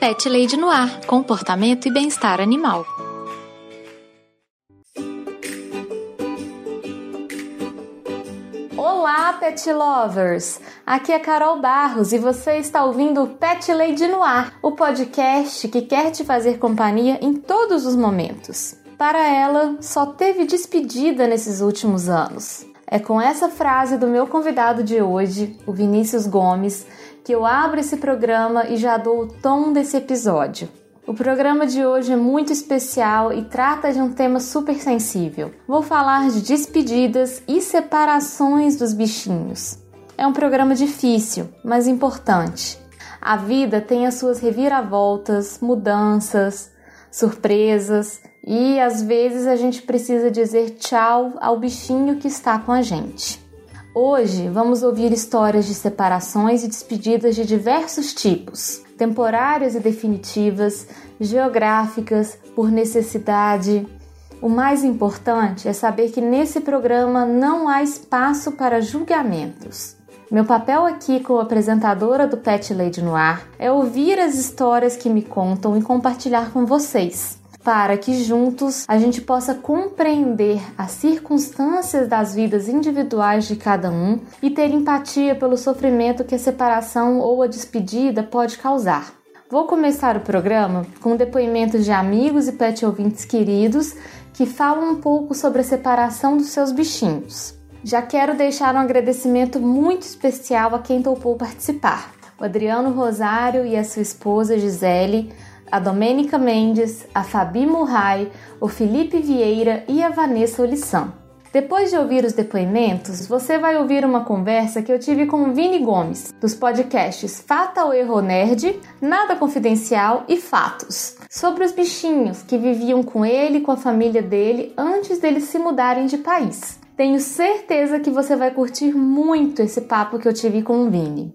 Pet Lady Noir, comportamento e bem-estar animal. Olá, pet lovers! Aqui é Carol Barros e você está ouvindo o Pet Lady Noir, o podcast que quer te fazer companhia em todos os momentos. Para ela, só teve despedida nesses últimos anos. É com essa frase do meu convidado de hoje, o Vinícius Gomes, que eu abro esse programa e já dou o tom desse episódio. O programa de hoje é muito especial e trata de um tema super sensível. Vou falar de despedidas e separações dos bichinhos. É um programa difícil, mas importante. A vida tem as suas reviravoltas, mudanças, surpresas e às vezes a gente precisa dizer tchau ao bichinho que está com a gente. Hoje vamos ouvir histórias de separações e despedidas de diversos tipos, temporárias e definitivas, geográficas, por necessidade. O mais importante é saber que nesse programa não há espaço para julgamentos. Meu papel aqui como apresentadora do Pet Lady Noir é ouvir as histórias que me contam e compartilhar com vocês para que juntos a gente possa compreender as circunstâncias das vidas individuais de cada um e ter empatia pelo sofrimento que a separação ou a despedida pode causar. Vou começar o programa com depoimentos de amigos e pet ouvintes queridos que falam um pouco sobre a separação dos seus bichinhos. Já quero deixar um agradecimento muito especial a quem topou participar. O Adriano Rosário e a sua esposa Gisele a Domênica Mendes, a Fabi Murray, o Felipe Vieira e a Vanessa Olissan. Depois de ouvir os depoimentos, você vai ouvir uma conversa que eu tive com o Vini Gomes, dos podcasts Fatal Erro Nerd, Nada Confidencial e Fatos, sobre os bichinhos que viviam com ele e com a família dele antes deles se mudarem de país. Tenho certeza que você vai curtir muito esse papo que eu tive com o Vini.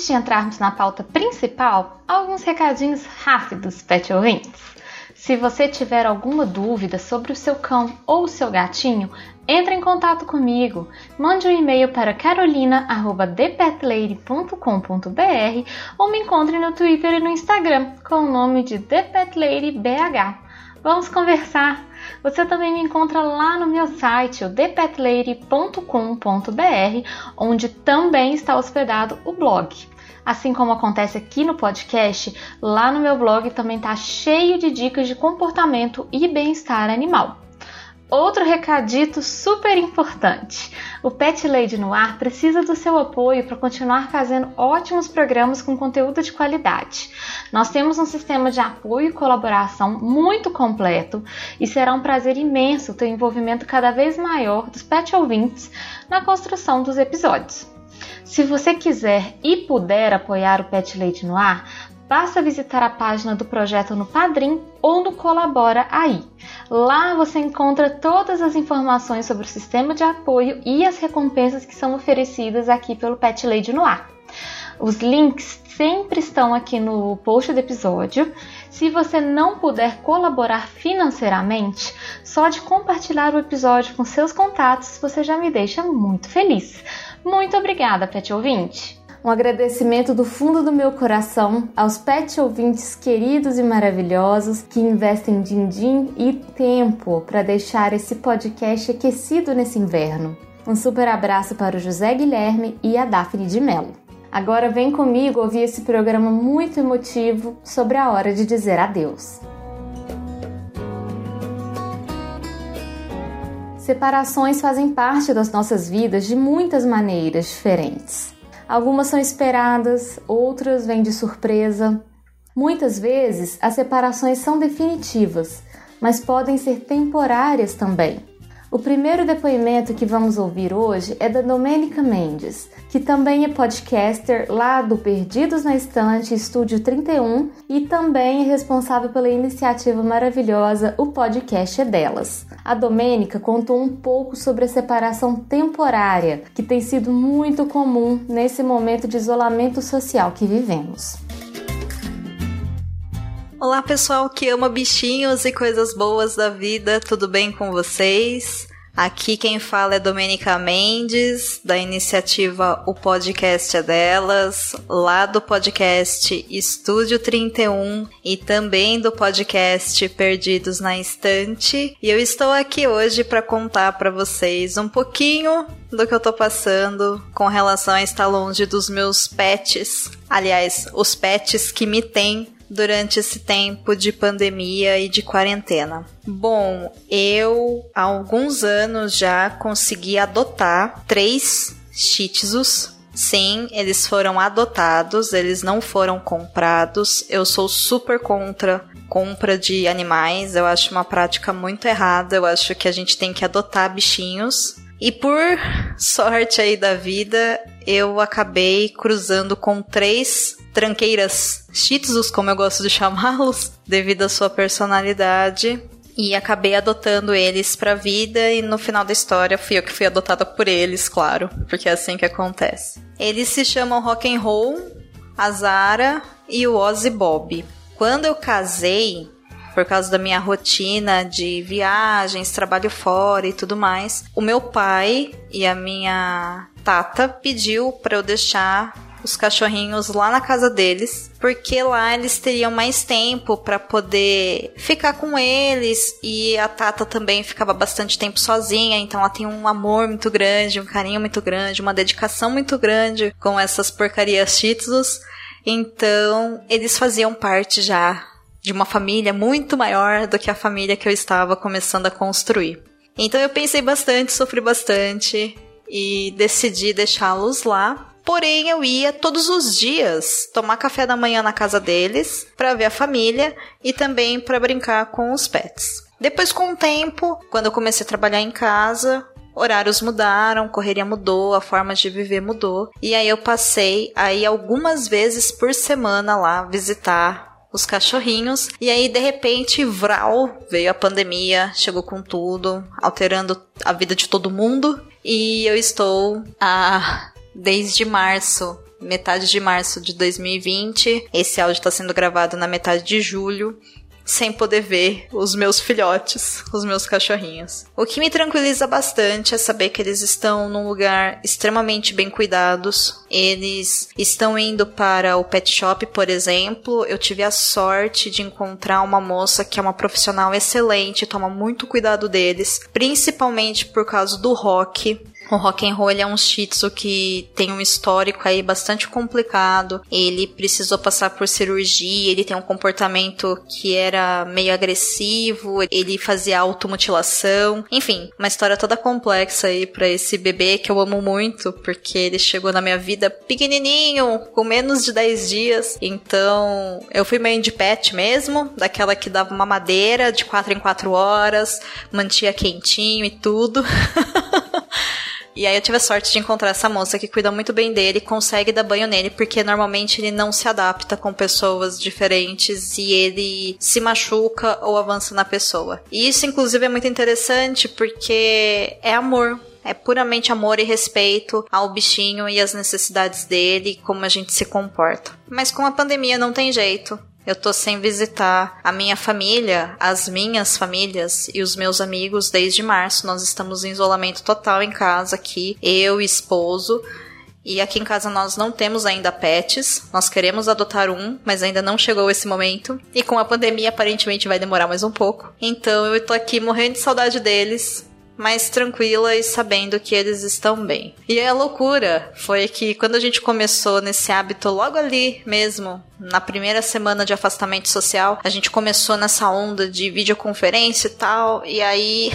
Antes de entrarmos na pauta principal, alguns recadinhos rápidos, pet ouvintes. Se você tiver alguma dúvida sobre o seu cão ou o seu gatinho, entre em contato comigo. Mande um e-mail para carolina@thepetlady.com.br ou me encontre no Twitter e no Instagram com o nome de ThePetLadyBH. Vamos conversar. Você também me encontra lá no meu site, o thepetlady.com.br, onde também está hospedado o blog. Assim como acontece aqui no podcast, lá no meu blog também está cheio de dicas de comportamento e bem-estar animal. Outro recadito super importante. O Pet Lady no Ar precisa do seu apoio para continuar fazendo ótimos programas com conteúdo de qualidade. Nós temos um sistema de apoio e colaboração muito completo e será um prazer imenso ter o um envolvimento cada vez maior dos pet ouvintes na construção dos episódios. Se você quiser e puder apoiar o Pet Lady no Ar, basta visitar a página do projeto no Padrim ou no Colabora Aí. Lá você encontra todas as informações sobre o sistema de apoio e as recompensas que são oferecidas aqui pelo Pet Lady no Ar. Os links sempre estão aqui no post do episódio. Se você não puder colaborar financeiramente, só de compartilhar o episódio com seus contatos você já me deixa muito feliz. Muito obrigada, pet ouvinte! Um agradecimento do fundo do meu coração aos pet ouvintes queridos e maravilhosos que investem din-din e tempo para deixar esse podcast aquecido nesse inverno. Um super abraço para o José Guilherme e a Daphne de Mello. Agora vem comigo ouvir esse programa muito emotivo sobre a hora de dizer adeus. Separações fazem parte das nossas vidas de muitas maneiras diferentes. Algumas são esperadas, outras vêm de surpresa. Muitas vezes as separações são definitivas, mas podem ser temporárias também. O primeiro depoimento que vamos ouvir hoje é da Domênica Mendes, que também é podcaster lá do Perdidos na Estante Estúdio 31 e também é responsável pela iniciativa maravilhosa O Podcast é Delas. A Domênica contou um pouco sobre a separação temporária, que tem sido muito comum nesse momento de isolamento social que vivemos. Olá, pessoal que ama bichinhos e coisas boas da vida, tudo bem com vocês? Aqui quem fala é Domenica Mendes, da iniciativa O Podcast é Delas, lá do podcast Estúdio 31 e também do podcast Perdidos na Estante. E eu estou aqui hoje para contar para vocês um pouquinho do que eu tô passando com relação a estar longe dos meus pets. Aliás, os pets que me têm durante esse tempo de pandemia e de quarentena? Bom, eu há alguns anos já consegui adotar três Shih Tzus. Sim, eles foram adotados, eles não foram comprados. Eu sou super contra compra de animais, eu acho uma prática muito errada. Eu acho que a gente tem que adotar bichinhos. E por sorte aí da vida, eu acabei cruzando com três tranqueiras shitzus, como eu gosto de chamá-los, devido à sua personalidade. E acabei adotando eles pra vida e no final da história fui eu que fui adotada por eles, claro, porque é assim que acontece. Eles se chamam Rock and Roll, a Zara e o Ozzy Bob. Quando eu casei, por causa da minha rotina de viagens, trabalho fora e tudo mais, o meu pai e a minha tata pediu para eu deixar os cachorrinhos lá na casa deles, porque lá eles teriam mais tempo para poder ficar com eles e a Tata também ficava bastante tempo sozinha, então ela tem um amor muito grande, um carinho muito grande, uma dedicação muito grande com essas porcarias títulos. Então, eles faziam parte já de uma família muito maior do que a família que eu estava começando a construir. Então eu pensei bastante, sofri bastante e decidi deixá-los lá. Porém, eu ia todos os dias tomar café da manhã na casa deles para ver a família e também para brincar com os pets. Depois, com o tempo, quando eu comecei a trabalhar em casa, horários mudaram, correria mudou, a forma de viver mudou. E aí eu passei aí algumas vezes por semana lá visitar os cachorrinhos. E aí, de repente, Vral veio a pandemia, chegou com tudo, alterando a vida de todo mundo. E eu estou a desde março metade de março de 2020. Esse áudio está sendo gravado na metade de julho sem poder ver os meus filhotes, os meus cachorrinhos. O que me tranquiliza bastante é saber que eles estão num lugar extremamente bem cuidados. Eles estão indo para o pet shop, por exemplo. Eu tive a sorte de encontrar uma moça que é uma profissional excelente, toma muito cuidado deles, principalmente por causa do rock. O rock and roll é um shih tzu que tem um histórico aí bastante complicado. Ele precisou passar por cirurgia, ele tem um comportamento que era meio agressivo, ele fazia automutilação. Enfim, uma história toda complexa aí para esse bebê que eu amo muito, porque ele chegou na minha vida pequenininho, com menos de 10 dias. Então, eu fui meio de pet mesmo, daquela que dava uma madeira de 4 em 4 horas, mantia quentinho e tudo. E aí eu tive a sorte de encontrar essa moça que cuida muito bem dele, consegue dar banho nele, porque normalmente ele não se adapta com pessoas diferentes e ele se machuca ou avança na pessoa. E isso, inclusive, é muito interessante porque é amor. É puramente amor e respeito ao bichinho e às necessidades dele, como a gente se comporta. Mas com a pandemia não tem jeito. Eu tô sem visitar a minha família, as minhas famílias e os meus amigos desde março. Nós estamos em isolamento total em casa aqui, eu e esposo. E aqui em casa nós não temos ainda pets. Nós queremos adotar um, mas ainda não chegou esse momento. E com a pandemia aparentemente vai demorar mais um pouco. Então eu tô aqui morrendo de saudade deles mais tranquila e sabendo que eles estão bem. E a loucura foi que quando a gente começou nesse hábito logo ali mesmo, na primeira semana de afastamento social, a gente começou nessa onda de videoconferência e tal, e aí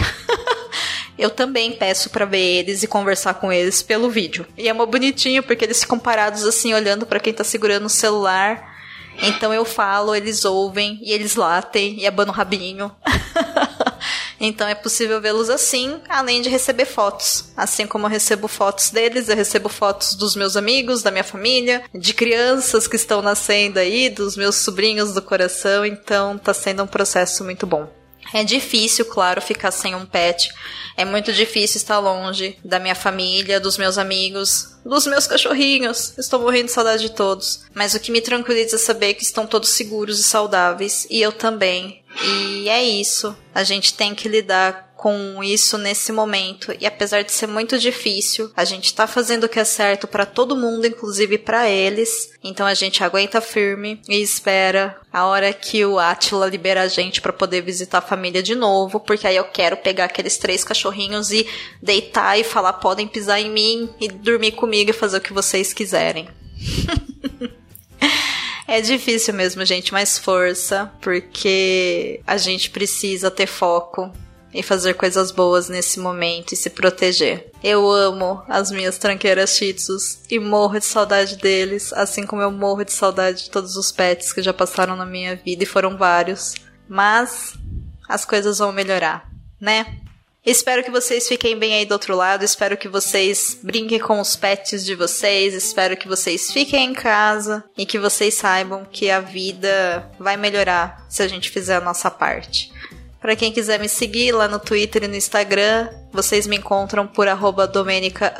eu também peço para ver eles e conversar com eles pelo vídeo. E é mó bonitinho porque eles ficam parados assim olhando para quem tá segurando o celular. Então eu falo, eles ouvem e eles latem e abanam o rabinho. Então é possível vê-los assim, além de receber fotos. Assim como eu recebo fotos deles, eu recebo fotos dos meus amigos, da minha família, de crianças que estão nascendo aí, dos meus sobrinhos do coração. Então tá sendo um processo muito bom. É difícil, claro, ficar sem um pet. É muito difícil estar longe da minha família, dos meus amigos, dos meus cachorrinhos. Estou morrendo de saudade de todos. Mas o que me tranquiliza é saber que estão todos seguros e saudáveis. E eu também. E é isso. A gente tem que lidar com isso nesse momento. E apesar de ser muito difícil, a gente tá fazendo o que é certo para todo mundo, inclusive para eles. Então a gente aguenta firme e espera a hora que o Atila libera a gente para poder visitar a família de novo, porque aí eu quero pegar aqueles três cachorrinhos e deitar e falar podem pisar em mim e dormir comigo e fazer o que vocês quiserem. É difícil mesmo, gente, mas força, porque a gente precisa ter foco e fazer coisas boas nesse momento e se proteger. Eu amo as minhas tranqueiras shih tzus e morro de saudade deles, assim como eu morro de saudade de todos os pets que já passaram na minha vida e foram vários. Mas as coisas vão melhorar, né? Espero que vocês fiquem bem aí do outro lado. Espero que vocês brinquem com os pets de vocês. Espero que vocês fiquem em casa e que vocês saibam que a vida vai melhorar se a gente fizer a nossa parte. Para quem quiser me seguir lá no Twitter e no Instagram, vocês me encontram por arroba Domenica.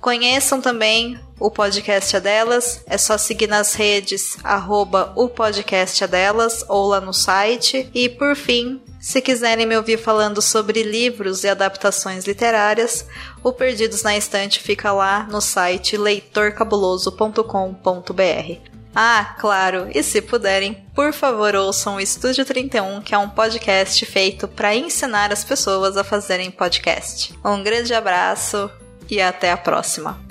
Conheçam também o podcast é delas. É só seguir nas redes arroba o podcast é delas ou lá no site. E por fim, se quiserem me ouvir falando sobre livros e adaptações literárias, o Perdidos na Estante fica lá no site leitorcabuloso.com.br. Ah, claro, e se puderem, por favor ouçam o Estúdio 31, que é um podcast feito para ensinar as pessoas a fazerem podcast. Um grande abraço e até a próxima!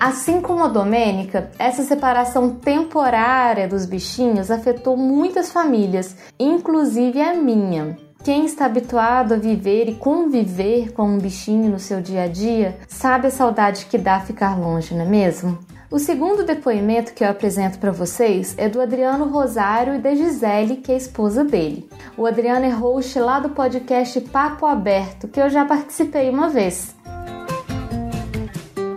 Assim como a Domênica, essa separação temporária dos bichinhos afetou muitas famílias, inclusive a minha. Quem está habituado a viver e conviver com um bichinho no seu dia a dia sabe a saudade que dá ficar longe, não é mesmo? O segundo depoimento que eu apresento para vocês é do Adriano Rosário e da Gisele, que é esposa dele. O Adriano é host lá do podcast Papo Aberto, que eu já participei uma vez.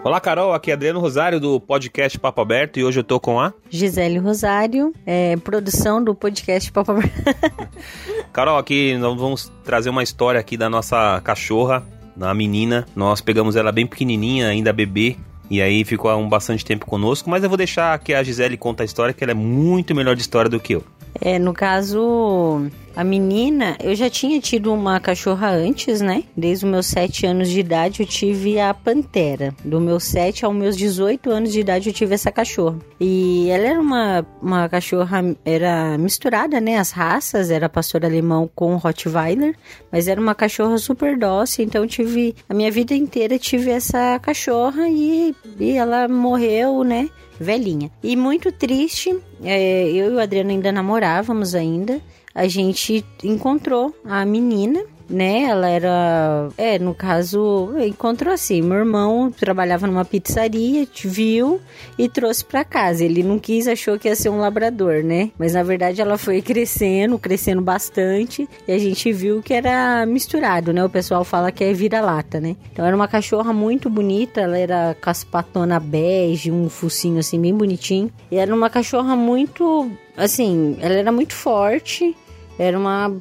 Olá, Carol. Aqui é Adriano Rosário do podcast Papo Aberto e hoje eu tô com a Gisele Rosário, é, produção do podcast Papo Aberto. Carol, aqui nós vamos trazer uma história aqui da nossa cachorra, da menina. Nós pegamos ela bem pequenininha, ainda bebê, e aí ficou há um bastante tempo conosco, mas eu vou deixar que a Gisele conta a história, que ela é muito melhor de história do que eu. É, no caso, a menina, eu já tinha tido uma cachorra antes, né? Desde os meus 7 anos de idade eu tive a Pantera. Do meus 7 aos meus 18 anos de idade eu tive essa cachorra. E ela era uma, uma cachorra, era misturada, né? As raças, era pastor alemão com Rottweiler, mas era uma cachorra super dócil, então tive, a minha vida inteira tive essa cachorra e, e ela morreu, né? Velhinha. E muito triste, é, eu e o Adriano ainda namorávamos ainda a gente encontrou a menina né? Ela era, é, no caso, encontrou assim, meu irmão trabalhava numa pizzaria, viu e trouxe para casa. Ele não quis, achou que ia ser um labrador, né? Mas na verdade ela foi crescendo, crescendo bastante e a gente viu que era misturado, né? O pessoal fala que é vira-lata, né? Então era uma cachorra muito bonita, ela era caspatona bege, um focinho assim bem bonitinho. E era uma cachorra muito, assim, ela era muito forte, era uma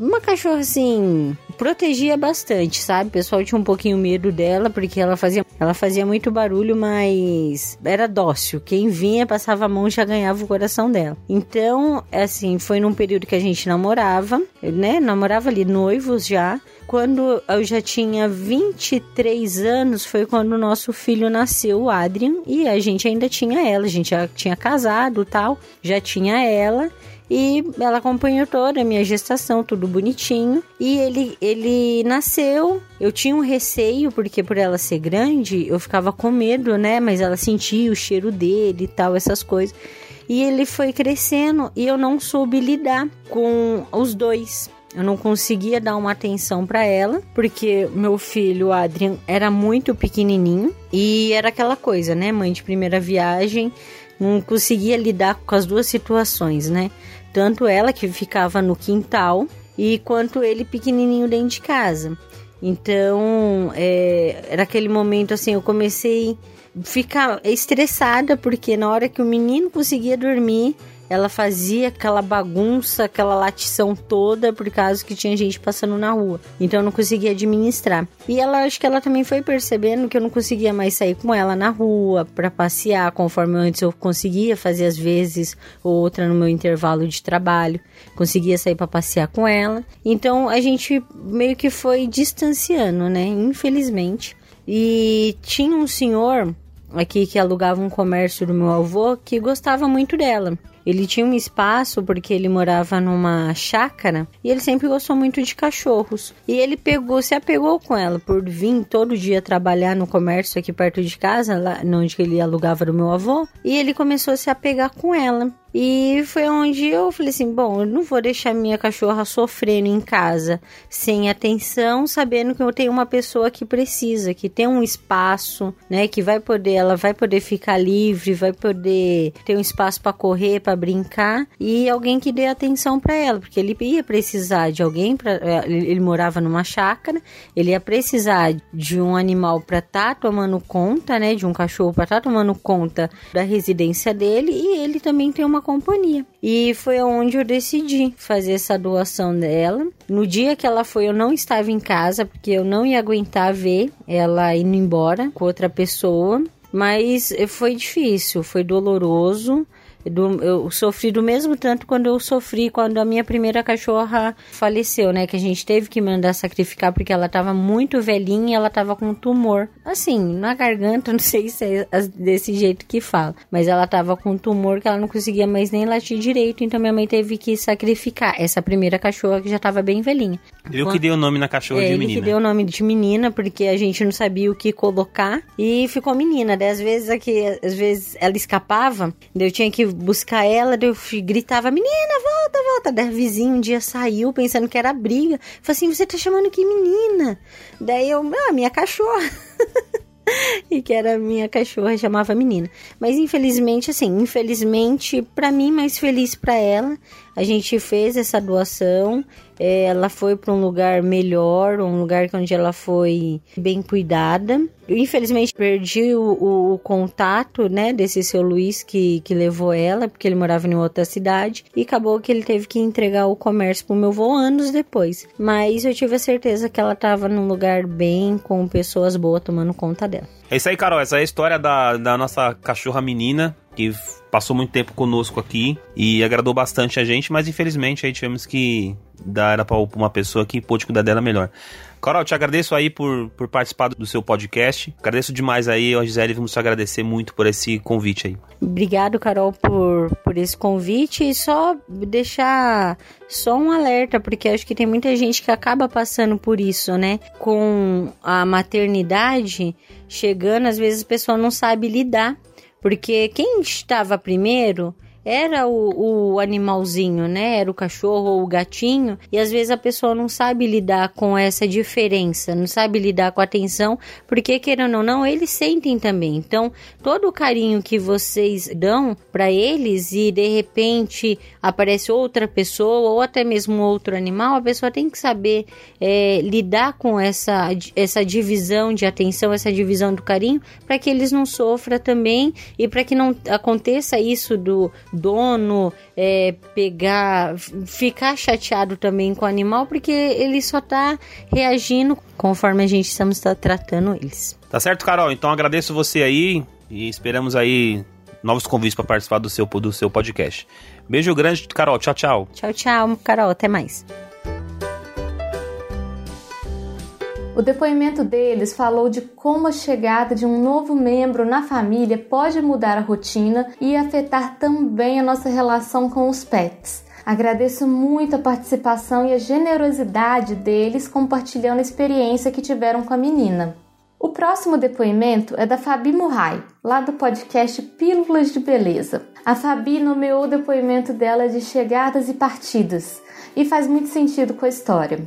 uma cachorra assim, protegia bastante, sabe? O pessoal tinha um pouquinho medo dela porque ela fazia, ela fazia muito barulho, mas era dócil. Quem vinha passava a mão já ganhava o coração dela. Então, assim, foi num período que a gente namorava, né? Namorava ali noivos já. Quando eu já tinha 23 anos, foi quando o nosso filho nasceu, o Adrian, e a gente ainda tinha ela, a gente já tinha casado, tal, já tinha ela. E ela acompanhou toda a minha gestação, tudo bonitinho. E ele, ele nasceu. Eu tinha um receio, porque por ela ser grande, eu ficava com medo, né? Mas ela sentia o cheiro dele e tal, essas coisas. E ele foi crescendo e eu não soube lidar com os dois. Eu não conseguia dar uma atenção para ela, porque meu filho, Adrian, era muito pequenininho e era aquela coisa, né? Mãe de primeira viagem, não conseguia lidar com as duas situações, né? Tanto ela que ficava no quintal e quanto ele pequenininho dentro de casa. Então, é, era aquele momento assim, eu comecei a ficar estressada porque na hora que o menino conseguia dormir, ela fazia aquela bagunça, aquela latição toda por causa que tinha gente passando na rua. Então eu não conseguia administrar. E ela acho que ela também foi percebendo que eu não conseguia mais sair com ela na rua para passear, conforme antes eu conseguia fazer às vezes ou outra no meu intervalo de trabalho, conseguia sair para passear com ela. Então a gente meio que foi distanciando, né? Infelizmente. E tinha um senhor aqui que alugava um comércio do meu avô que gostava muito dela. Ele tinha um espaço porque ele morava numa chácara e ele sempre gostou muito de cachorros. E ele pegou, se apegou com ela por vir todo dia trabalhar no comércio aqui perto de casa, lá onde ele alugava do meu avô, e ele começou a se apegar com ela. E foi onde eu falei assim: bom, eu não vou deixar minha cachorra sofrendo em casa, sem atenção, sabendo que eu tenho uma pessoa que precisa, que tem um espaço, né? Que vai poder, ela vai poder ficar livre, vai poder ter um espaço para correr, para brincar e alguém que dê atenção para ela, porque ele ia precisar de alguém para eh, ele morava numa chácara, ele ia precisar de um animal para estar tá tomando conta, né? De um cachorro para estar tá tomando conta da residência dele e ele também tem uma companhia. E foi onde eu decidi fazer essa doação dela. No dia que ela foi, eu não estava em casa, porque eu não ia aguentar ver ela indo embora com outra pessoa. Mas foi difícil, foi doloroso. Do, eu sofri do mesmo tanto quando eu sofri quando a minha primeira cachorra faleceu, né? Que a gente teve que mandar sacrificar porque ela tava muito velhinha e ela tava com um tumor. Assim, na garganta, não sei se é desse jeito que fala. Mas ela tava com um tumor que ela não conseguia mais nem latir direito. Então minha mãe teve que sacrificar essa primeira cachorra que já tava bem velhinha. Ele que deu o nome na cachorra é, de menina. Ele que deu o nome de menina porque a gente não sabia o que colocar. E ficou menina. Daí às vezes aqui, às vezes ela escapava. Daí eu tinha que buscar ela, eu gritava, menina, volta, volta. Daí a vizinha um dia saiu pensando que era briga. Falei assim, você tá chamando que menina? Daí eu, ah, minha cachorra. e que era minha cachorra, chamava menina. Mas infelizmente, assim, infelizmente para mim, mais feliz para ela, a gente fez essa doação. É, ela foi para um lugar melhor, um lugar onde ela foi bem cuidada. Eu, infelizmente perdi o, o, o, contato, né, desse seu Luiz que, que levou ela, porque ele morava em outra cidade e acabou que ele teve que entregar o comércio pro meu avô anos depois. Mas eu tive a certeza que ela estava num lugar bem, com pessoas boas tomando conta dela. É isso aí, Carol. Essa é a história da, da nossa cachorra menina que passou muito tempo conosco aqui e agradou bastante a gente, mas infelizmente aí tivemos que dar ela para uma pessoa que pôde cuidar dela melhor. Carol, te agradeço aí por, por participar do seu podcast. Agradeço demais aí, a Gisele, vamos te agradecer muito por esse convite aí. Obrigado, Carol, por, por esse convite e só deixar só um alerta, porque acho que tem muita gente que acaba passando por isso, né? Com a maternidade chegando, às vezes a pessoa não sabe lidar porque quem estava primeiro era o, o animalzinho, né? Era o cachorro ou o gatinho. E às vezes a pessoa não sabe lidar com essa diferença, não sabe lidar com a atenção, porque querendo ou não, eles sentem também. Então, todo o carinho que vocês dão para eles e de repente aparece outra pessoa ou até mesmo outro animal, a pessoa tem que saber é, lidar com essa, essa divisão de atenção, essa divisão do carinho, para que eles não sofram também e para que não aconteça isso do dono é, pegar, ficar chateado também com o animal, porque ele só tá reagindo conforme a gente estamos tratando eles. Tá certo, Carol? Então agradeço você aí e esperamos aí novos convites para participar do seu, do seu podcast. Beijo grande, Carol. Tchau, tchau. Tchau, tchau, Carol. Até mais. O depoimento deles falou de como a chegada de um novo membro na família pode mudar a rotina e afetar também a nossa relação com os pets. Agradeço muito a participação e a generosidade deles compartilhando a experiência que tiveram com a menina. O próximo depoimento é da Fabi Murray, lá do podcast Pílulas de Beleza. A Fabi nomeou o depoimento dela de chegadas e partidas, e faz muito sentido com a história.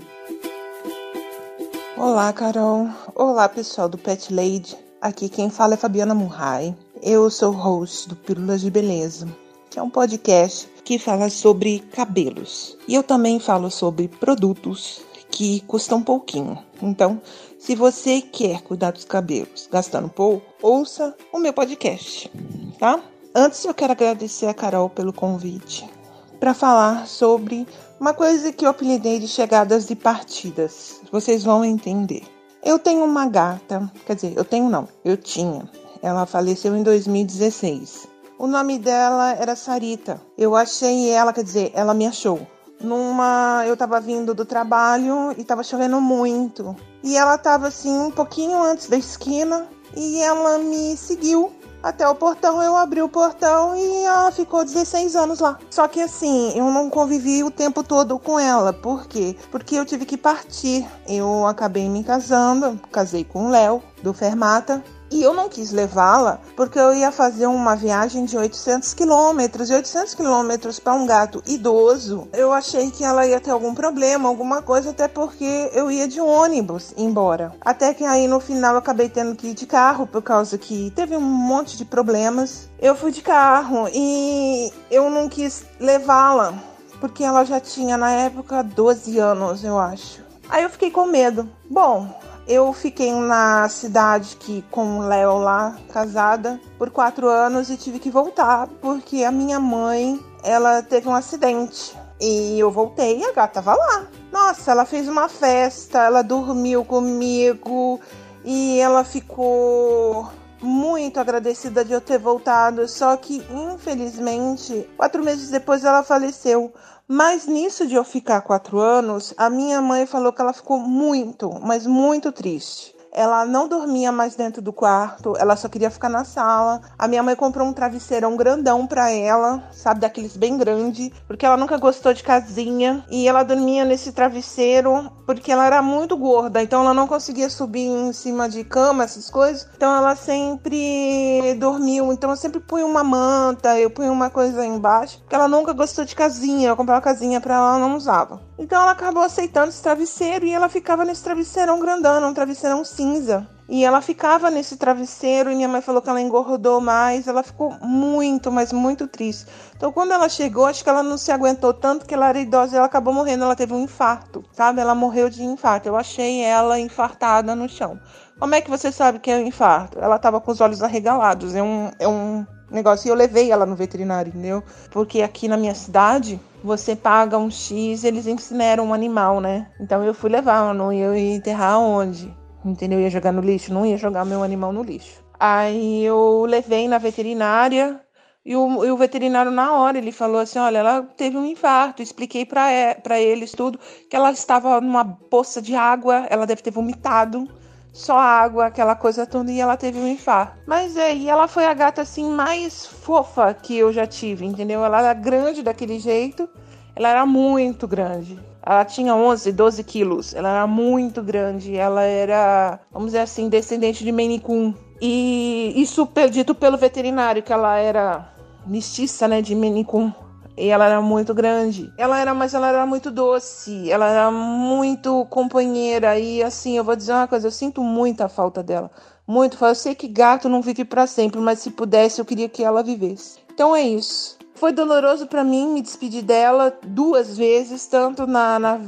Olá, Carol. Olá, pessoal do Pet Lady. Aqui quem fala é Fabiana Murray. Eu sou host do Pílulas de Beleza, que é um podcast que fala sobre cabelos. E eu também falo sobre produtos que custam pouquinho. Então, se você quer cuidar dos cabelos gastando pouco, ouça o meu podcast, tá? Antes eu quero agradecer a Carol pelo convite para falar sobre uma coisa que eu apelidei de chegadas e partidas. Vocês vão entender. Eu tenho uma gata, quer dizer, eu tenho não, eu tinha. Ela faleceu em 2016. O nome dela era Sarita. Eu achei ela, quer dizer, ela me achou. Numa, eu tava vindo do trabalho e tava chovendo muito. E ela tava assim um pouquinho antes da esquina e ela me seguiu até o portão, eu abri o portão e ela ficou 16 anos lá. Só que assim, eu não convivi o tempo todo com ela. Por quê? Porque eu tive que partir. Eu acabei me casando, casei com o Léo, do Fermata. E eu não quis levá-la porque eu ia fazer uma viagem de 800 quilômetros. E 800 quilômetros para um gato idoso, eu achei que ela ia ter algum problema, alguma coisa, até porque eu ia de ônibus embora. Até que aí no final eu acabei tendo que ir de carro por causa que teve um monte de problemas. Eu fui de carro e eu não quis levá-la porque ela já tinha na época 12 anos, eu acho. Aí eu fiquei com medo. Bom, eu fiquei na cidade que com o Léo lá, casada, por quatro anos e tive que voltar porque a minha mãe ela teve um acidente. E eu voltei e a gata tava lá. Nossa, ela fez uma festa, ela dormiu comigo e ela ficou muito agradecida de eu ter voltado. Só que, infelizmente, quatro meses depois ela faleceu. Mas nisso de eu ficar quatro anos, a minha mãe falou que ela ficou muito, mas muito triste. Ela não dormia mais dentro do quarto, ela só queria ficar na sala. A minha mãe comprou um travesseirão grandão para ela, sabe, daqueles bem grande, porque ela nunca gostou de casinha e ela dormia nesse travesseiro porque ela era muito gorda, então ela não conseguia subir em cima de cama, essas coisas. Então ela sempre dormiu, então eu sempre punha uma manta, eu punha uma coisa embaixo, porque ela nunca gostou de casinha. Eu comprava casinha para ela, ela não usava. Então ela acabou aceitando esse travesseiro e ela ficava nesse travesseirão grandão, um travesseirão cinza. E ela ficava nesse travesseiro e minha mãe falou que ela engordou mais. Ela ficou muito, mas muito triste. Então, quando ela chegou, acho que ela não se aguentou tanto que ela era idosa e ela acabou morrendo. Ela teve um infarto, sabe? Ela morreu de infarto. Eu achei ela infartada no chão. Como é que você sabe que é um infarto? Ela estava com os olhos arregalados. É um, é um negócio. E eu levei ela no veterinário, entendeu? Porque aqui na minha cidade, você paga um X, eles incineram um animal, né? Então eu fui levar, eu não ia enterrar onde? Entendeu? Eu ia jogar no lixo, não ia jogar meu animal no lixo. Aí eu levei na veterinária e o, e o veterinário, na hora, ele falou assim: Olha, ela teve um infarto. Expliquei para eles tudo que ela estava numa poça de água, ela deve ter vomitado só água, aquela coisa toda, e ela teve um infarto. Mas é, ela foi a gata assim mais fofa que eu já tive, entendeu? Ela era grande daquele jeito, ela era muito grande. Ela tinha 11, 12 quilos. Ela era muito grande. Ela era, vamos dizer assim, descendente de Maine Coon. E isso dito pelo veterinário, que ela era mestiça, né, de Maine Coon. E ela era muito grande. Ela era, mas ela era muito doce. Ela era muito companheira. E assim, eu vou dizer uma coisa, eu sinto muita falta dela. Muito. Eu sei que gato não vive para sempre, mas se pudesse, eu queria que ela vivesse. Então é isso. Foi doloroso para mim me despedir dela duas vezes, tanto na, na,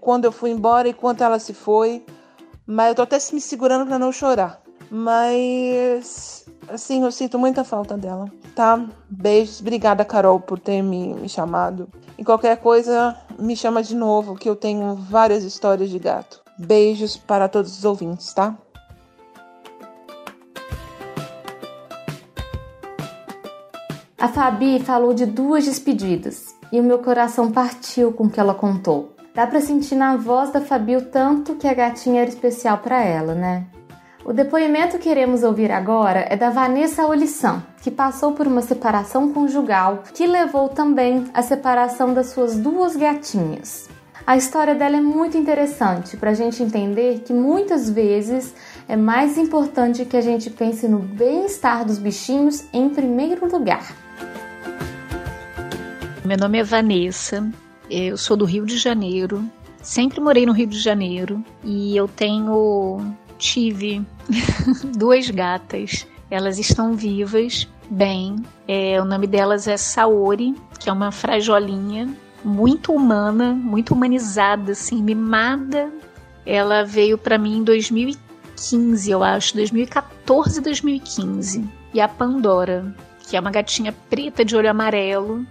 quando eu fui embora e quando ela se foi. Mas eu tô até me segurando para não chorar. Mas assim, eu sinto muita falta dela, tá? Beijos, obrigada Carol por ter me, me chamado. E qualquer coisa, me chama de novo, que eu tenho várias histórias de gato. Beijos para todos os ouvintes, tá? A Fabi falou de duas despedidas e o meu coração partiu com o que ela contou. Dá para sentir na voz da Fabi o tanto que a gatinha era especial para ela, né? O depoimento que iremos ouvir agora é da Vanessa Olissan, que passou por uma separação conjugal que levou também à separação das suas duas gatinhas. A história dela é muito interessante para a gente entender que muitas vezes é mais importante que a gente pense no bem-estar dos bichinhos em primeiro lugar. Meu nome é Vanessa, eu sou do Rio de Janeiro, sempre morei no Rio de Janeiro e eu tenho, tive duas gatas. Elas estão vivas, bem. É, o nome delas é Saori, que é uma frajolinha muito humana, muito humanizada, assim, mimada. Ela veio para mim em 2015, eu acho, 2014, 2015. E a Pandora, que é uma gatinha preta de olho amarelo,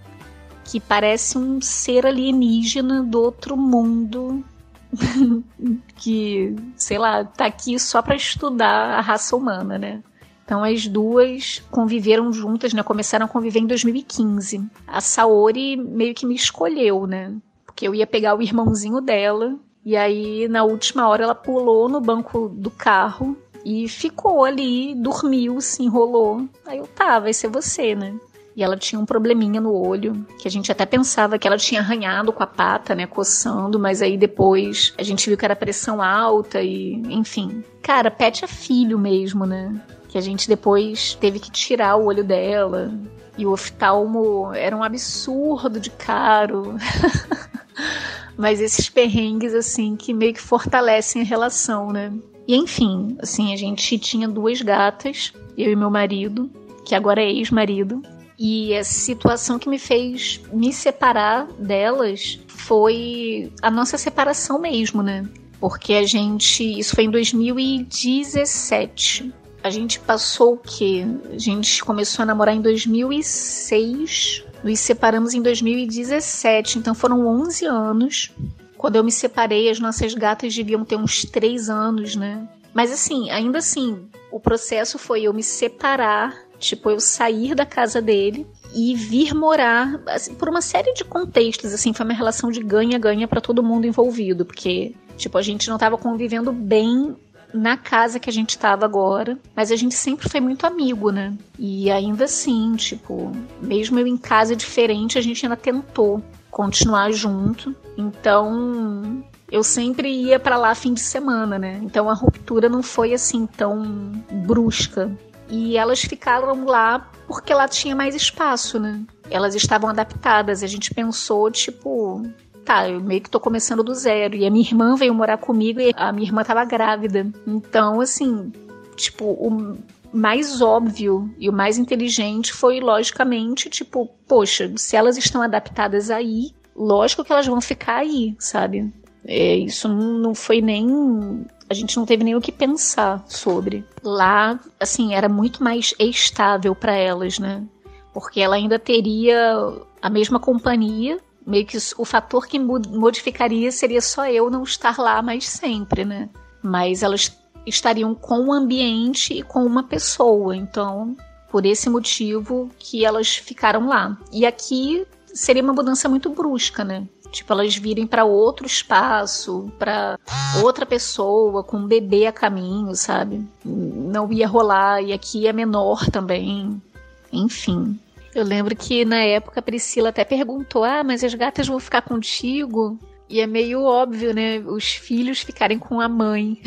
que parece um ser alienígena do outro mundo. que, sei lá, tá aqui só para estudar a raça humana, né? Então as duas conviveram juntas, né? Começaram a conviver em 2015. A Saori meio que me escolheu, né? Porque eu ia pegar o irmãozinho dela. E aí, na última hora, ela pulou no banco do carro e ficou ali, dormiu, se enrolou. Aí eu, tá, vai ser você, né? E ela tinha um probleminha no olho, que a gente até pensava que ela tinha arranhado com a pata, né, coçando, mas aí depois a gente viu que era pressão alta e, enfim. Cara, pet é filho mesmo, né? Que a gente depois teve que tirar o olho dela. E o oftalmo era um absurdo de caro. mas esses perrengues, assim, que meio que fortalecem a relação, né? E enfim, assim, a gente tinha duas gatas, eu e meu marido, que agora é ex-marido. E a situação que me fez me separar delas foi a nossa separação mesmo, né? Porque a gente. Isso foi em 2017. A gente passou o quê? A gente começou a namorar em 2006. Nos separamos em 2017. Então foram 11 anos. Quando eu me separei, as nossas gatas deviam ter uns 3 anos, né? Mas assim, ainda assim, o processo foi eu me separar Tipo, eu sair da casa dele e vir morar, assim, por uma série de contextos, assim, foi uma relação de ganha-ganha para todo mundo envolvido, porque, tipo, a gente não tava convivendo bem na casa que a gente tava agora, mas a gente sempre foi muito amigo, né? E ainda assim, tipo, mesmo eu em casa diferente, a gente ainda tentou continuar junto. Então, eu sempre ia para lá fim de semana, né? Então a ruptura não foi assim tão brusca. E elas ficaram lá porque lá tinha mais espaço, né? Elas estavam adaptadas. A gente pensou, tipo, tá, eu meio que tô começando do zero. E a minha irmã veio morar comigo e a minha irmã tava grávida. Então, assim, tipo, o mais óbvio e o mais inteligente foi, logicamente, tipo, poxa, se elas estão adaptadas aí, lógico que elas vão ficar aí, sabe? É, isso não foi nem a gente não teve nem o que pensar sobre. Lá, assim, era muito mais estável para elas, né? Porque ela ainda teria a mesma companhia, meio que o fator que modificaria seria só eu não estar lá mais sempre, né? Mas elas estariam com o ambiente e com uma pessoa, então por esse motivo que elas ficaram lá. E aqui seria uma mudança muito brusca, né? Tipo, elas virem para outro espaço, para outra pessoa, com um bebê a caminho, sabe? Não ia rolar, e aqui é menor também. Enfim. Eu lembro que na época a Priscila até perguntou: Ah, mas as gatas vão ficar contigo? E é meio óbvio, né? Os filhos ficarem com a mãe.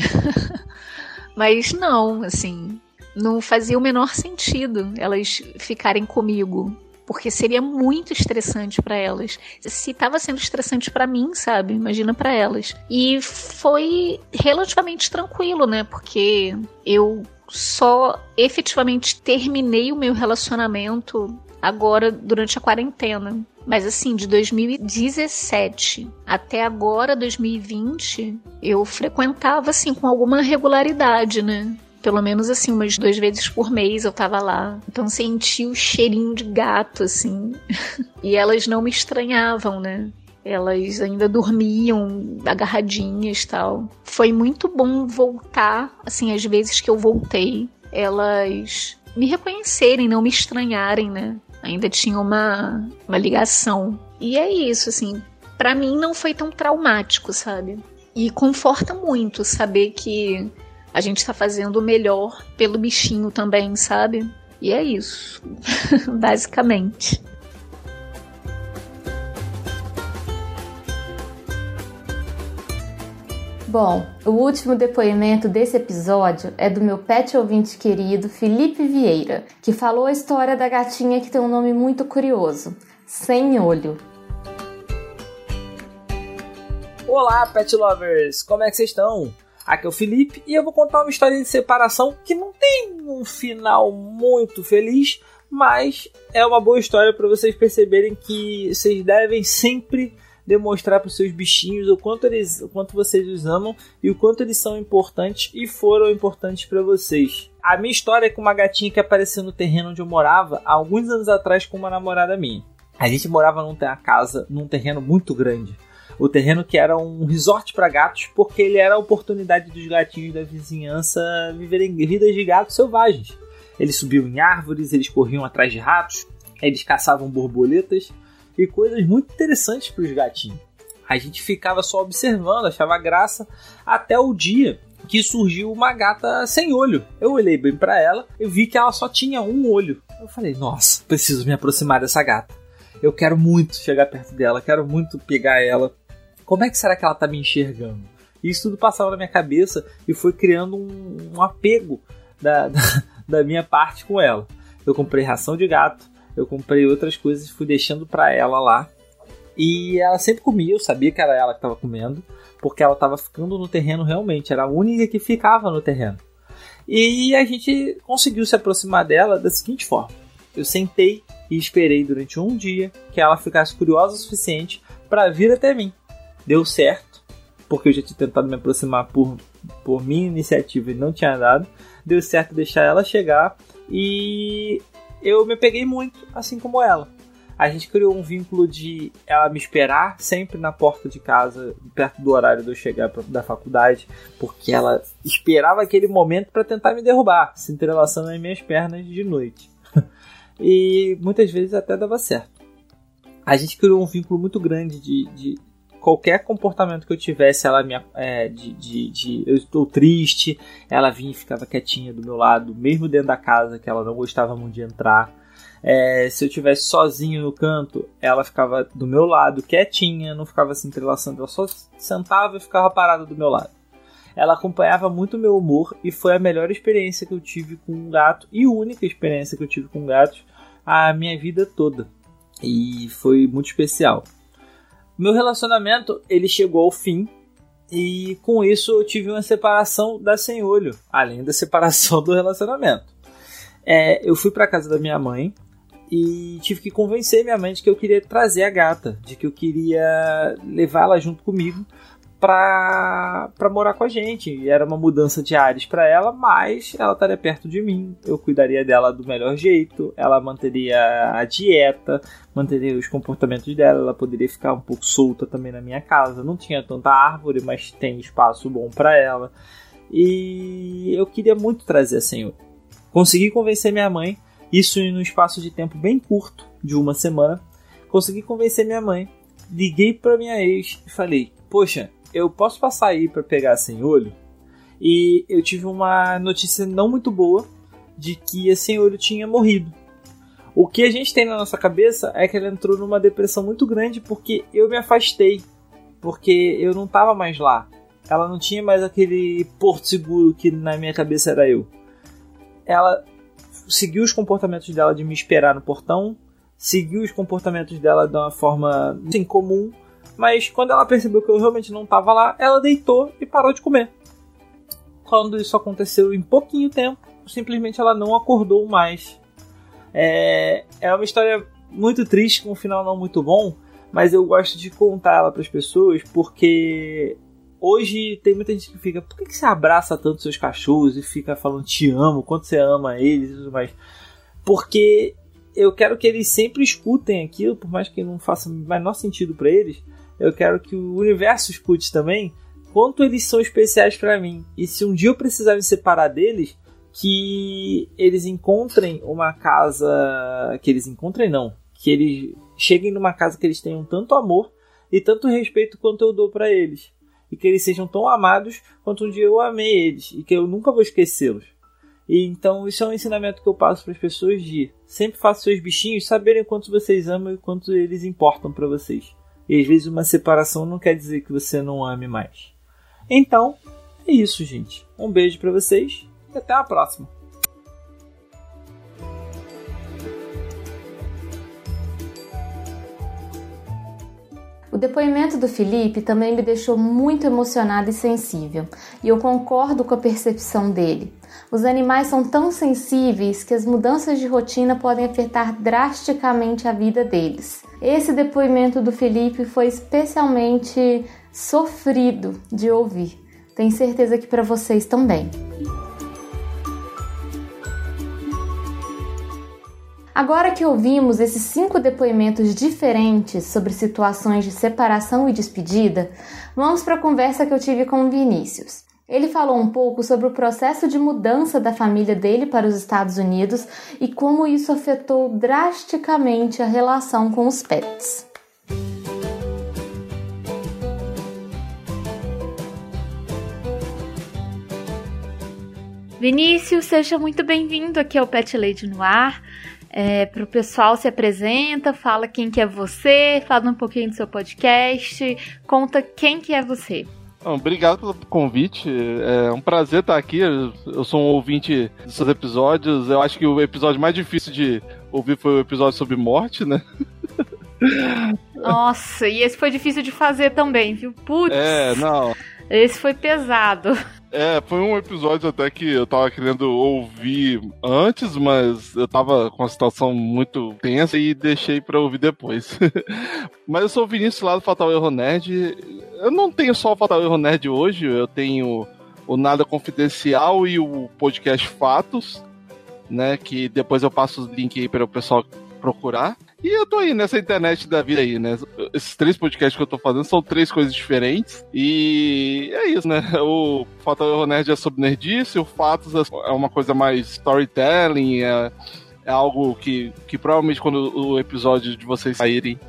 mas não, assim. Não fazia o menor sentido elas ficarem comigo porque seria muito estressante para elas. Se estava sendo estressante para mim, sabe? Imagina para elas. E foi relativamente tranquilo, né? Porque eu só efetivamente terminei o meu relacionamento agora durante a quarentena. Mas assim, de 2017 até agora, 2020, eu frequentava assim com alguma regularidade, né? Pelo menos assim, umas duas vezes por mês eu tava lá. Então senti o cheirinho de gato, assim. e elas não me estranhavam, né? Elas ainda dormiam agarradinhas tal. Foi muito bom voltar, assim, as vezes que eu voltei, elas me reconhecerem, não me estranharem, né? Ainda tinha uma, uma ligação. E é isso, assim. para mim não foi tão traumático, sabe? E conforta muito saber que a gente está fazendo o melhor pelo bichinho também, sabe? E é isso, basicamente. Bom, o último depoimento desse episódio é do meu pet ouvinte querido Felipe Vieira, que falou a história da gatinha que tem um nome muito curioso, Sem Olho. Olá, pet lovers! Como é que vocês estão? Aqui é o Felipe e eu vou contar uma história de separação que não tem um final muito feliz, mas é uma boa história para vocês perceberem que vocês devem sempre demonstrar para os seus bichinhos o quanto eles, o quanto vocês os amam e o quanto eles são importantes e foram importantes para vocês. A minha história é com uma gatinha que apareceu no terreno onde eu morava há alguns anos atrás com uma namorada minha. A gente morava numa casa, num terreno muito grande. O terreno que era um resort para gatos, porque ele era a oportunidade dos gatinhos da vizinhança viverem vidas de gatos selvagens. Eles subiam em árvores, eles corriam atrás de ratos, eles caçavam borboletas e coisas muito interessantes para os gatinhos. A gente ficava só observando, achava graça, até o dia que surgiu uma gata sem olho. Eu olhei bem para ela e vi que ela só tinha um olho. Eu falei, nossa, preciso me aproximar dessa gata. Eu quero muito chegar perto dela, quero muito pegar ela. Como é que será que ela tá me enxergando? Isso tudo passava na minha cabeça e foi criando um, um apego da, da, da minha parte com ela. Eu comprei ração de gato, eu comprei outras coisas, fui deixando para ela lá. E ela sempre comia, eu sabia que era ela que estava comendo, porque ela estava ficando no terreno realmente, era a única que ficava no terreno. E a gente conseguiu se aproximar dela da seguinte forma: eu sentei e esperei durante um dia que ela ficasse curiosa o suficiente para vir até mim. Deu certo, porque eu já tinha tentado me aproximar por, por minha iniciativa e não tinha dado. Deu certo deixar ela chegar e eu me peguei muito, assim como ela. A gente criou um vínculo de ela me esperar sempre na porta de casa, perto do horário de eu chegar da faculdade, porque ela esperava aquele momento para tentar me derrubar, se entrelaçando nas minhas pernas de noite. e muitas vezes até dava certo. A gente criou um vínculo muito grande de, de qualquer comportamento que eu tivesse, ela me é, de, de, de, eu estou triste, ela vinha e ficava quietinha do meu lado, mesmo dentro da casa que ela não gostava muito de entrar. É, se eu tivesse sozinho no canto, ela ficava do meu lado, quietinha, não ficava se entrelaçando, ela só sentava e ficava parada do meu lado. Ela acompanhava muito o meu humor e foi a melhor experiência que eu tive com um gato e única experiência que eu tive com gatos a minha vida toda. E foi muito especial. Meu relacionamento ele chegou ao fim e com isso eu tive uma separação da sem olho, além da separação do relacionamento. É, eu fui para casa da minha mãe e tive que convencer minha mãe de que eu queria trazer a gata, de que eu queria levá-la junto comigo para morar com a gente. E era uma mudança de ares para ela, mas ela estaria perto de mim. Eu cuidaria dela do melhor jeito, ela manteria a dieta, manteria os comportamentos dela, ela poderia ficar um pouco solta também na minha casa. Não tinha tanta árvore, mas tem espaço bom para ela. E eu queria muito trazer a senhora. Consegui convencer minha mãe isso em um espaço de tempo bem curto, de uma semana. Consegui convencer minha mãe. Liguei para minha ex e falei: Poxa, eu posso passar aí para pegar sem olho? E eu tive uma notícia não muito boa de que a sem olho tinha morrido. O que a gente tem na nossa cabeça é que ela entrou numa depressão muito grande porque eu me afastei, porque eu não estava mais lá. Ela não tinha mais aquele porto seguro que na minha cabeça era eu. Ela seguiu os comportamentos dela de me esperar no portão, seguiu os comportamentos dela de uma forma assim, comum, mas quando ela percebeu que eu realmente não estava lá, ela deitou e parou de comer. Quando isso aconteceu em pouquinho tempo, simplesmente ela não acordou mais. É, é uma história muito triste, com um final não muito bom, mas eu gosto de contar ela para as pessoas porque Hoje tem muita gente que fica, por que, que você abraça tanto seus cachorros e fica falando te amo, quanto você ama eles e tudo mais? Porque eu quero que eles sempre escutem aquilo, por mais que não faça o menor sentido para eles. Eu quero que o universo escute também quanto eles são especiais para mim. E se um dia eu precisar me separar deles, que eles encontrem uma casa. Que eles encontrem, não. Que eles cheguem numa casa que eles tenham tanto amor e tanto respeito quanto eu dou para eles e que eles sejam tão amados quanto um dia eu amei eles e que eu nunca vou esquecê-los. E então isso é um ensinamento que eu passo para as pessoas de sempre faça seus bichinhos saberem quanto vocês amam e quanto eles importam para vocês. E às vezes uma separação não quer dizer que você não ame mais. Então, é isso, gente. Um beijo para vocês e até a próxima. O depoimento do Felipe também me deixou muito emocionada e sensível, e eu concordo com a percepção dele. Os animais são tão sensíveis que as mudanças de rotina podem afetar drasticamente a vida deles. Esse depoimento do Felipe foi especialmente sofrido de ouvir. Tenho certeza que para vocês também. Agora que ouvimos esses cinco depoimentos diferentes sobre situações de separação e despedida, vamos para a conversa que eu tive com o Vinícius. Ele falou um pouco sobre o processo de mudança da família dele para os Estados Unidos e como isso afetou drasticamente a relação com os pets. Vinícius, seja muito bem-vindo aqui ao Pet Lady no Ar é, para o pessoal se apresenta, fala quem que é você, fala um pouquinho do seu podcast, conta quem que é você. obrigado pelo convite. É um prazer estar aqui. Eu sou um ouvinte dos seus episódios. Eu acho que o episódio mais difícil de ouvir foi o episódio sobre morte, né? Nossa, e esse foi difícil de fazer também, viu? Putz. É, não. Esse foi pesado. É, foi um episódio até que eu tava querendo ouvir antes, mas eu tava com a situação muito tensa e deixei pra ouvir depois. mas eu sou o Vinícius lá do Fatal Erro Nerd. Eu não tenho só o Fatal Erro Nerd hoje, eu tenho o Nada Confidencial e o podcast Fatos, né? Que depois eu passo o link aí para o pessoal procurar. E eu tô aí nessa internet da vida aí, né? Esses três podcasts que eu tô fazendo são três coisas diferentes. E é isso, né? O Fatal Erro Nerd é sobre nerdice, o Fatos é uma coisa mais storytelling, é, é algo que, que provavelmente quando o episódio de vocês saírem,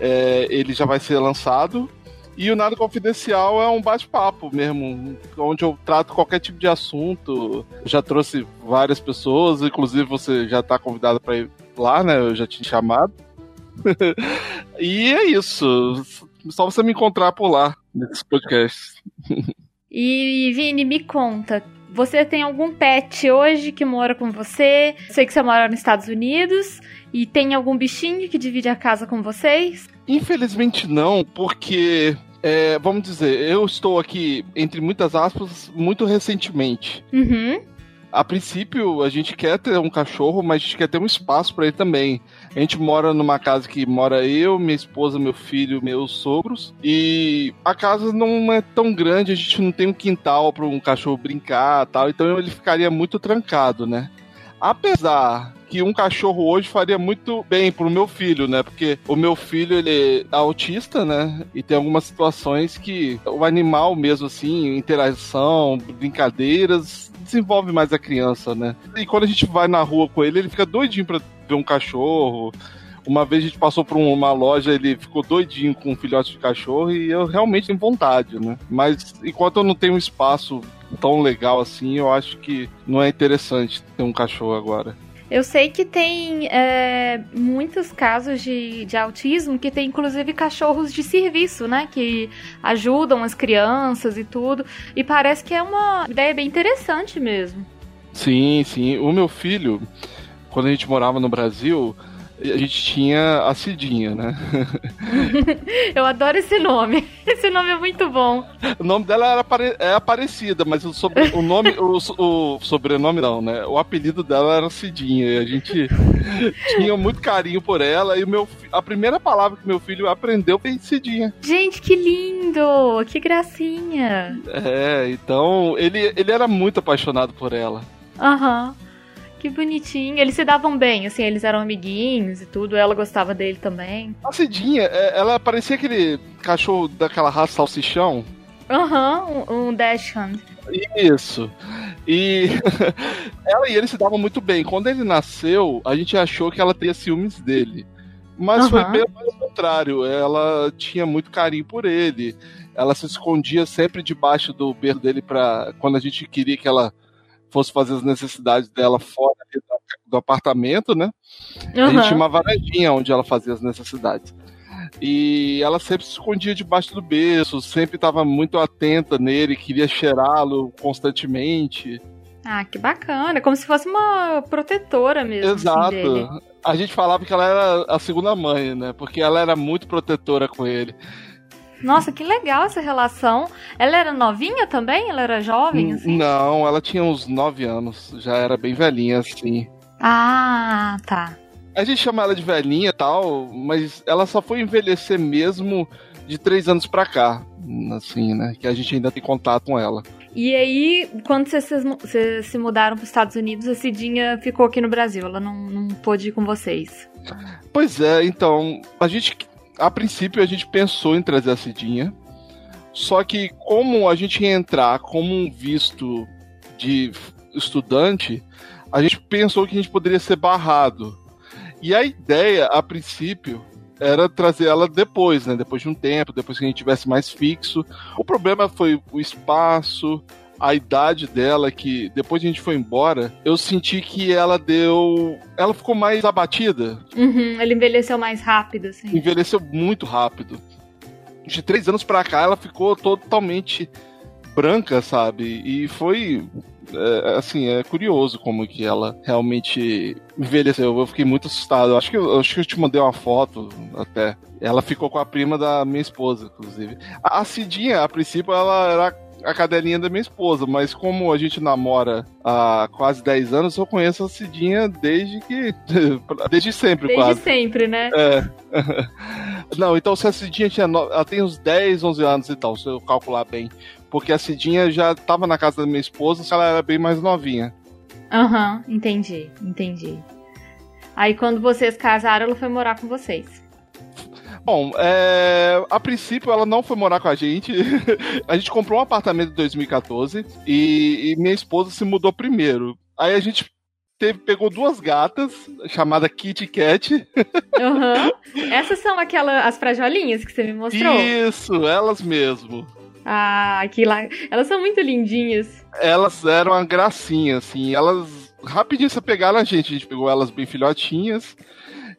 é, ele já vai ser lançado. E o Nada Confidencial é um bate-papo mesmo, onde eu trato qualquer tipo de assunto. Eu já trouxe várias pessoas, inclusive você já está convidado para ir lá, né? Eu já tinha chamado. e é isso. Só você me encontrar por lá, nesses podcasts. e, Vini, me conta. Você tem algum pet hoje que mora com você? Sei que você mora nos Estados Unidos. E tem algum bichinho que divide a casa com vocês? Infelizmente não, porque é, vamos dizer, eu estou aqui, entre muitas aspas, muito recentemente. Uhum a princípio a gente quer ter um cachorro, mas a gente quer ter um espaço para ele também. A gente mora numa casa que mora eu, minha esposa, meu filho, meus sogros, e a casa não é tão grande, a gente não tem um quintal para um cachorro brincar, tal, então ele ficaria muito trancado, né? Apesar que um cachorro hoje faria muito bem pro meu filho, né? Porque o meu filho, ele é autista, né? E tem algumas situações que o animal mesmo, assim, interação, brincadeiras, desenvolve mais a criança, né? E quando a gente vai na rua com ele, ele fica doidinho pra ver um cachorro. Uma vez a gente passou por uma loja, ele ficou doidinho com um filhote de cachorro e eu realmente tenho vontade, né? Mas enquanto eu não tenho espaço tão legal assim, eu acho que não é interessante ter um cachorro agora. Eu sei que tem é, muitos casos de, de autismo que tem inclusive cachorros de serviço, né? Que ajudam as crianças e tudo. E parece que é uma ideia bem interessante mesmo. Sim, sim. O meu filho, quando a gente morava no Brasil, a gente tinha a Cidinha, né? Eu adoro esse nome. Esse nome é muito bom. O nome dela era apare... é Aparecida, mas o, sobre... o nome, o, o, sobrenome não, né? O apelido dela era Cidinha. E a gente tinha muito carinho por ela. E o meu, a primeira palavra que meu filho aprendeu foi Cidinha. Gente, que lindo! Que gracinha! É, então ele, ele era muito apaixonado por ela. Aham. Uhum. Que bonitinho. Eles se davam bem, assim, eles eram amiguinhos e tudo. Ela gostava dele também. A Cidinha, é, ela parecia aquele cachorro daquela raça salsichão. Aham, uhum, um, Dachshund. Isso. E ela e ele se davam muito bem. Quando ele nasceu, a gente achou que ela teria ciúmes dele. Mas uhum. foi bem ao contrário. Ela tinha muito carinho por ele. Ela se escondia sempre debaixo do berro dele para quando a gente queria que ela fosse fazer as necessidades dela fora do apartamento, né? Uhum. A gente tinha uma varandinha onde ela fazia as necessidades. E ela sempre se escondia debaixo do berço, sempre estava muito atenta nele, queria cheirá-lo constantemente. Ah, que bacana. Como se fosse uma protetora mesmo. Assim, Exato. Assim, a gente falava que ela era a segunda mãe, né? Porque ela era muito protetora com ele. Nossa, que legal essa relação. Ela era novinha também? Ela era jovem, assim? Não, ela tinha uns 9 anos. Já era bem velhinha, assim. Ah, tá. A gente chama ela de velhinha e tal, mas ela só foi envelhecer mesmo de três anos pra cá. Assim, né? Que a gente ainda tem contato com ela. E aí, quando vocês, vocês se mudaram para os Estados Unidos, a Cidinha ficou aqui no Brasil. Ela não, não pôde ir com vocês. Pois é, então, a gente, a princípio, a gente pensou em trazer a Cidinha. Só que, como a gente ia entrar como um visto de estudante, a gente pensou que a gente poderia ser barrado. E a ideia, a princípio, era trazer ela depois, né? Depois de um tempo, depois que a gente tivesse mais fixo. O problema foi o espaço, a idade dela, que depois a gente foi embora, eu senti que ela deu. Ela ficou mais abatida. Uhum, ela envelheceu mais rápido, assim. Envelheceu muito rápido. De três anos pra cá, ela ficou totalmente branca, sabe? E foi é, assim, é curioso como que ela realmente envelheceu. Eu fiquei muito assustado. Acho que, eu, acho que eu te mandei uma foto até. Ela ficou com a prima da minha esposa, inclusive. A Cidinha, a princípio, ela era a cadelinha da minha esposa, mas como a gente namora há quase 10 anos, eu conheço a Cidinha desde que. desde sempre, desde quase. Desde sempre, né? É. Não, então se a Cidinha tinha. Ela tem uns 10, 11 anos e tal, se eu calcular bem. Porque a Cidinha já estava na casa da minha esposa, ela era bem mais novinha. Aham, uhum, entendi, entendi. Aí quando vocês casaram, ela foi morar com vocês. Bom, é... a princípio ela não foi morar com a gente. a gente comprou um apartamento em 2014 e... e minha esposa se mudou primeiro. Aí a gente teve, pegou duas gatas, chamada Kitty Cat. Uhum. Essas são aquelas as frajolinhas que você me mostrou? Isso, elas mesmo. Ah, que lá. Elas são muito lindinhas. Elas eram uma gracinha, assim. Elas rapidinho se pegaram a gente. A gente pegou elas bem filhotinhas.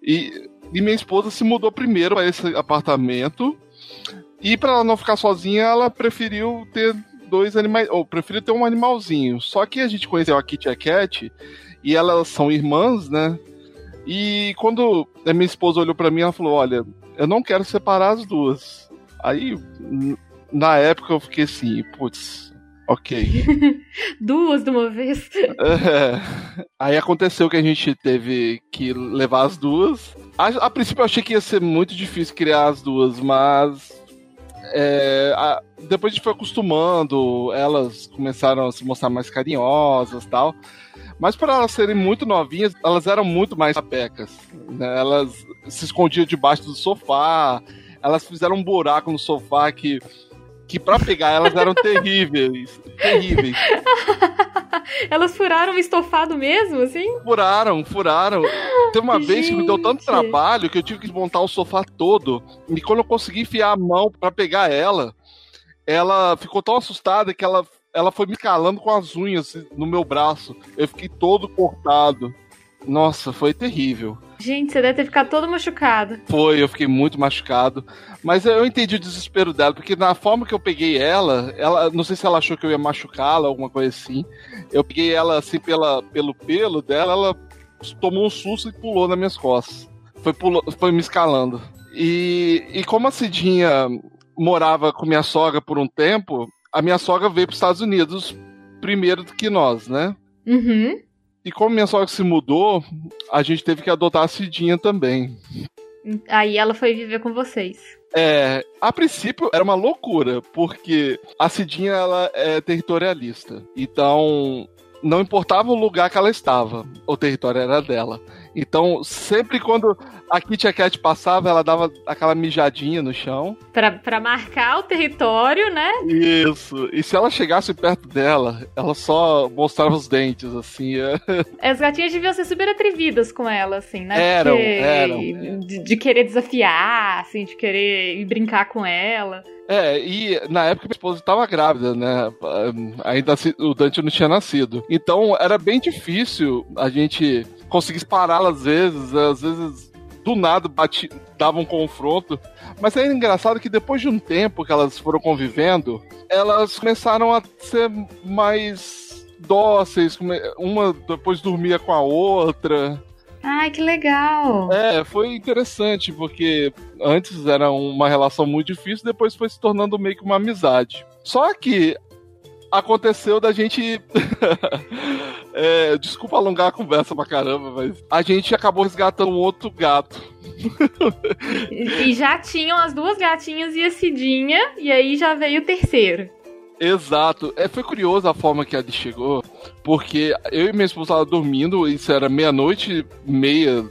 E, e minha esposa se mudou primeiro para esse apartamento. E para ela não ficar sozinha, ela preferiu ter dois animais. Ou preferiu ter um animalzinho. Só que a gente conheceu a Kitty e a Cat. E elas são irmãs, né? E quando a minha esposa olhou para mim, ela falou: Olha, eu não quero separar as duas. Aí na época eu fiquei assim, putz, ok. Duas de uma vez. É. Aí aconteceu que a gente teve que levar as duas. A, a princípio eu achei que ia ser muito difícil criar as duas, mas é, a, depois a gente foi acostumando, elas começaram a se mostrar mais carinhosas tal. Mas para elas serem muito novinhas, elas eram muito mais sapecas. Né? Elas se escondiam debaixo do sofá, elas fizeram um buraco no sofá que que para pegar elas eram terríveis. Terríveis. Elas furaram o estofado mesmo, assim? Furaram, furaram. Tem uma Gente. vez que me deu tanto trabalho que eu tive que desmontar o sofá todo. E quando eu consegui enfiar a mão para pegar ela, ela ficou tão assustada que ela, ela foi me calando com as unhas no meu braço. Eu fiquei todo cortado. Nossa, foi terrível. Gente, você deve ter ficado todo machucado. Foi, eu fiquei muito machucado. Mas eu entendi o desespero dela, porque na forma que eu peguei ela, ela não sei se ela achou que eu ia machucá-la, alguma coisa assim. Eu peguei ela assim pela, pelo pelo dela, ela tomou um susto e pulou nas minhas costas. Foi, pulou, foi me escalando. E, e como a Cidinha morava com minha sogra por um tempo, a minha sogra veio para os Estados Unidos primeiro do que nós, né? Uhum. E como minha sogra se mudou, a gente teve que adotar a Cidinha também. Aí ela foi viver com vocês. É, a princípio era uma loucura, porque a Cidinha ela é territorialista. Então, não importava o lugar que ela estava, o território era dela. Então, sempre quando a Kitty Cat passava, ela dava aquela mijadinha no chão. Pra, pra marcar o território, né? Isso. E se ela chegasse perto dela, ela só mostrava os dentes, assim. As gatinhas deviam ser super atrevidas com ela, assim, né? Eram, Porque eram. De, de querer desafiar, assim, de querer ir brincar com ela. É, e na época minha esposa estava grávida, né? Ainda o Dante não tinha nascido. Então era bem difícil a gente conseguir pará-la às vezes, às vezes do nada bati, dava um confronto. Mas é engraçado que depois de um tempo que elas foram convivendo, elas começaram a ser mais dóceis, uma depois dormia com a outra. Ai, que legal! É, foi interessante, porque antes era uma relação muito difícil, depois foi se tornando meio que uma amizade. Só que aconteceu da gente. é, desculpa alongar a conversa pra caramba, mas a gente acabou resgatando um outro gato. e, já tinham as duas gatinhas e a Cidinha, e aí já veio o terceiro. Exato. É, foi curioso a forma que a Adi chegou, porque eu e minha esposa dormindo, isso era meia-noite, meia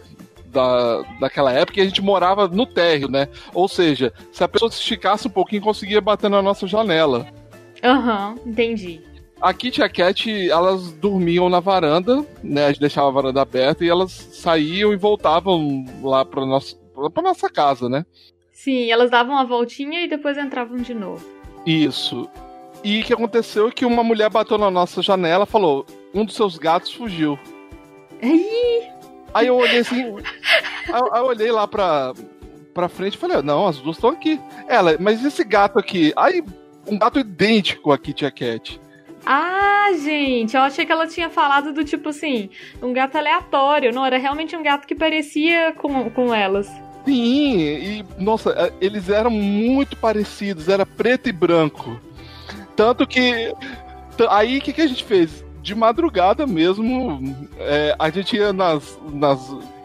da, daquela época, e a gente morava no térreo, né? Ou seja, se a pessoa se esticasse um pouquinho, conseguia bater na nossa janela. Aham, uhum, entendi. A Kitty e a Cat, elas dormiam na varanda, né? A gente deixava a varanda aberta e elas saíam e voltavam lá pra nossa, pra nossa casa, né? Sim, elas davam uma voltinha e depois entravam de novo. Isso. E o que aconteceu é que uma mulher bateu na nossa janela e falou: um dos seus gatos fugiu. Aí eu olhei assim. aí eu olhei lá pra, pra frente e falei: não, as duas estão aqui. Ela, mas esse gato aqui? Aí, um gato idêntico a Kitty Cat. Ah, gente, eu achei que ela tinha falado do tipo assim, um gato aleatório. Não, era realmente um gato que parecia com, com elas. Sim, e nossa, é, eles eram muito parecidos, era preto e branco. Tanto que. Aí o que, que a gente fez? De madrugada mesmo, é, a gente ia nas, nas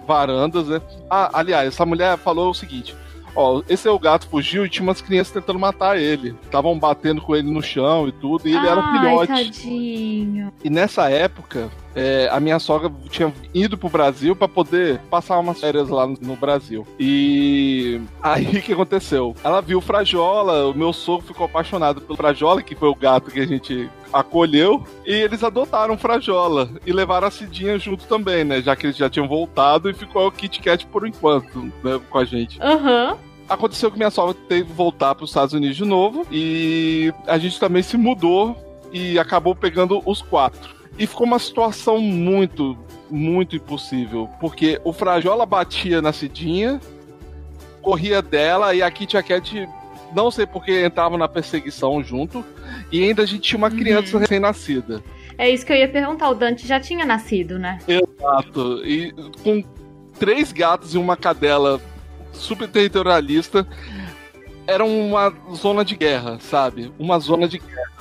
varandas, né? Ah, aliás, essa mulher falou o seguinte: Ó, esse é o gato fugiu e tinha umas crianças tentando matar ele. Estavam batendo com ele no chão e tudo, e ele Ai, era um filhote. Tadinho. E nessa época, é, a minha sogra tinha ido pro Brasil para poder passar umas férias lá no, no Brasil. E aí o que aconteceu? Ela viu o Frajola, o meu sogro ficou apaixonado pelo Frajola, que foi o gato que a gente acolheu, e eles adotaram o Frajola e levaram a Cidinha junto também, né? Já que eles já tinham voltado e ficou o Kit Kat por enquanto, né, com a gente. Aham. Uhum aconteceu que minha sogra teve que voltar para os Estados Unidos de novo e a gente também se mudou e acabou pegando os quatro. E ficou uma situação muito, muito impossível, porque o Frajola batia na Cidinha, corria dela e a Kitty Cat não sei porque entravam na perseguição junto e ainda a gente tinha uma criança uhum. recém-nascida. É isso que eu ia perguntar, o Dante já tinha nascido, né? Exato. E com três gatos e uma cadela super territorialista, era uma zona de guerra, sabe? Uma zona de guerra.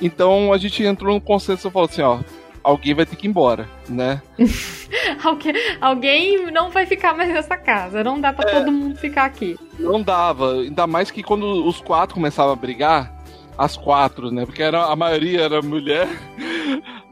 Então a gente entrou no consenso e falou assim, ó, alguém vai ter que ir embora, né? alguém, alguém não vai ficar mais nessa casa, não dá para é, todo mundo ficar aqui. Não dava, ainda mais que quando os quatro começavam a brigar, as quatro, né? Porque era, a maioria era mulher.